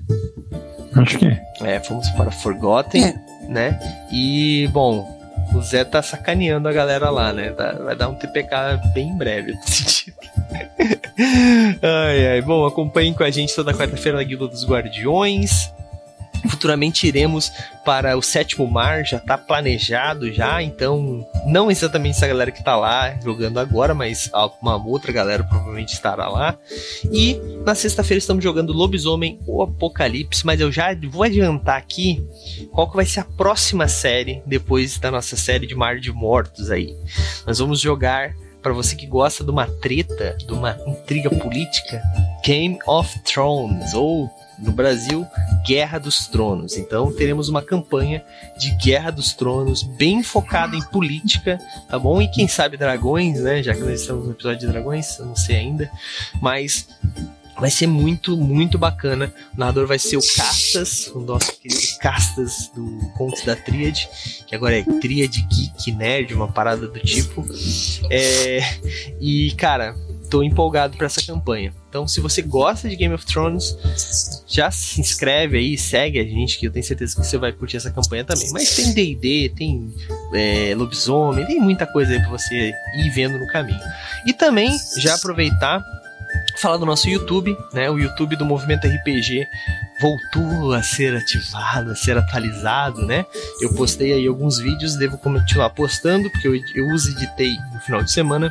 Acho que é. É, fomos para Forgotten, é. né? E, bom, o Zé tá sacaneando a galera lá, né? Tá, vai dar um TPK bem em breve nesse sentido. ai, ai. Bom, acompanhem com a gente toda quarta-feira na Guilda dos Guardiões. Futuramente iremos para o sétimo mar, já está planejado já, então não exatamente essa galera que está lá jogando agora, mas uma outra galera provavelmente estará lá. E na sexta-feira estamos jogando Lobisomem ou Apocalipse, mas eu já vou adiantar aqui qual que vai ser a próxima série depois da nossa série de Mar de Mortos aí. Nós vamos jogar para você que gosta de uma treta, de uma intriga política, Game of Thrones ou no Brasil, Guerra dos Tronos. Então teremos uma campanha de Guerra dos Tronos bem focada em política, tá bom? E quem sabe dragões, né? Já que nós estamos no episódio de dragões, eu não sei ainda, mas Vai ser muito, muito bacana. O narrador vai ser o Castas, o nosso querido Castas do Contos da Tríade, que agora é Tríade Geek Nerd, uma parada do tipo. É... E, cara, tô empolgado para essa campanha. Então, se você gosta de Game of Thrones, já se inscreve aí, segue a gente, que eu tenho certeza que você vai curtir essa campanha também. Mas tem D&D, tem é, lobisomem, tem muita coisa aí pra você ir vendo no caminho. E também, já aproveitar falar do nosso YouTube, né? O YouTube do Movimento RPG voltou a ser ativado, a ser atualizado, né? Eu postei aí alguns vídeos, devo continuar postando, porque eu, eu uso editei no final de semana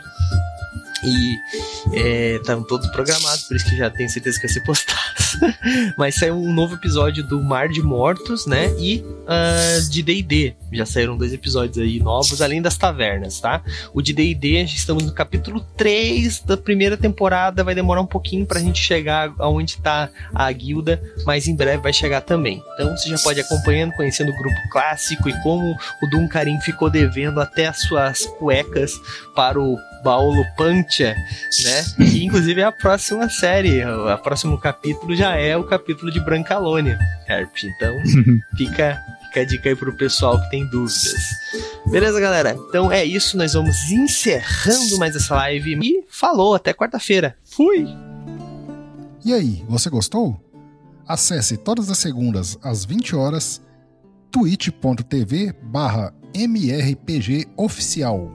e estavam é, todos programados, por isso que já tenho certeza que vai ser postado. Mas saiu um novo episódio do Mar de Mortos, né? E uh, de D&D. Já saíram dois episódios aí novos, além das tavernas, tá? O de D&D, estamos no capítulo 3 da primeira temporada. Vai demorar um pouquinho pra gente chegar aonde tá a guilda, mas em breve vai chegar também. Então você já pode ir acompanhando, conhecendo o grupo clássico e como o Duncarim ficou devendo até as suas cuecas para o Paulo Pancha, né? Que inclusive é a próxima série, o próximo capítulo já é o capítulo de Brancalônia, Herp. Então fica, fica a dica aí pro pessoal que tem dúvidas. Beleza, galera? Então é isso, nós vamos encerrando mais essa live e falou, até quarta-feira. Fui! E aí, você gostou? Acesse todas as segundas às 20 horas twitch.tv barra mrpgoficial.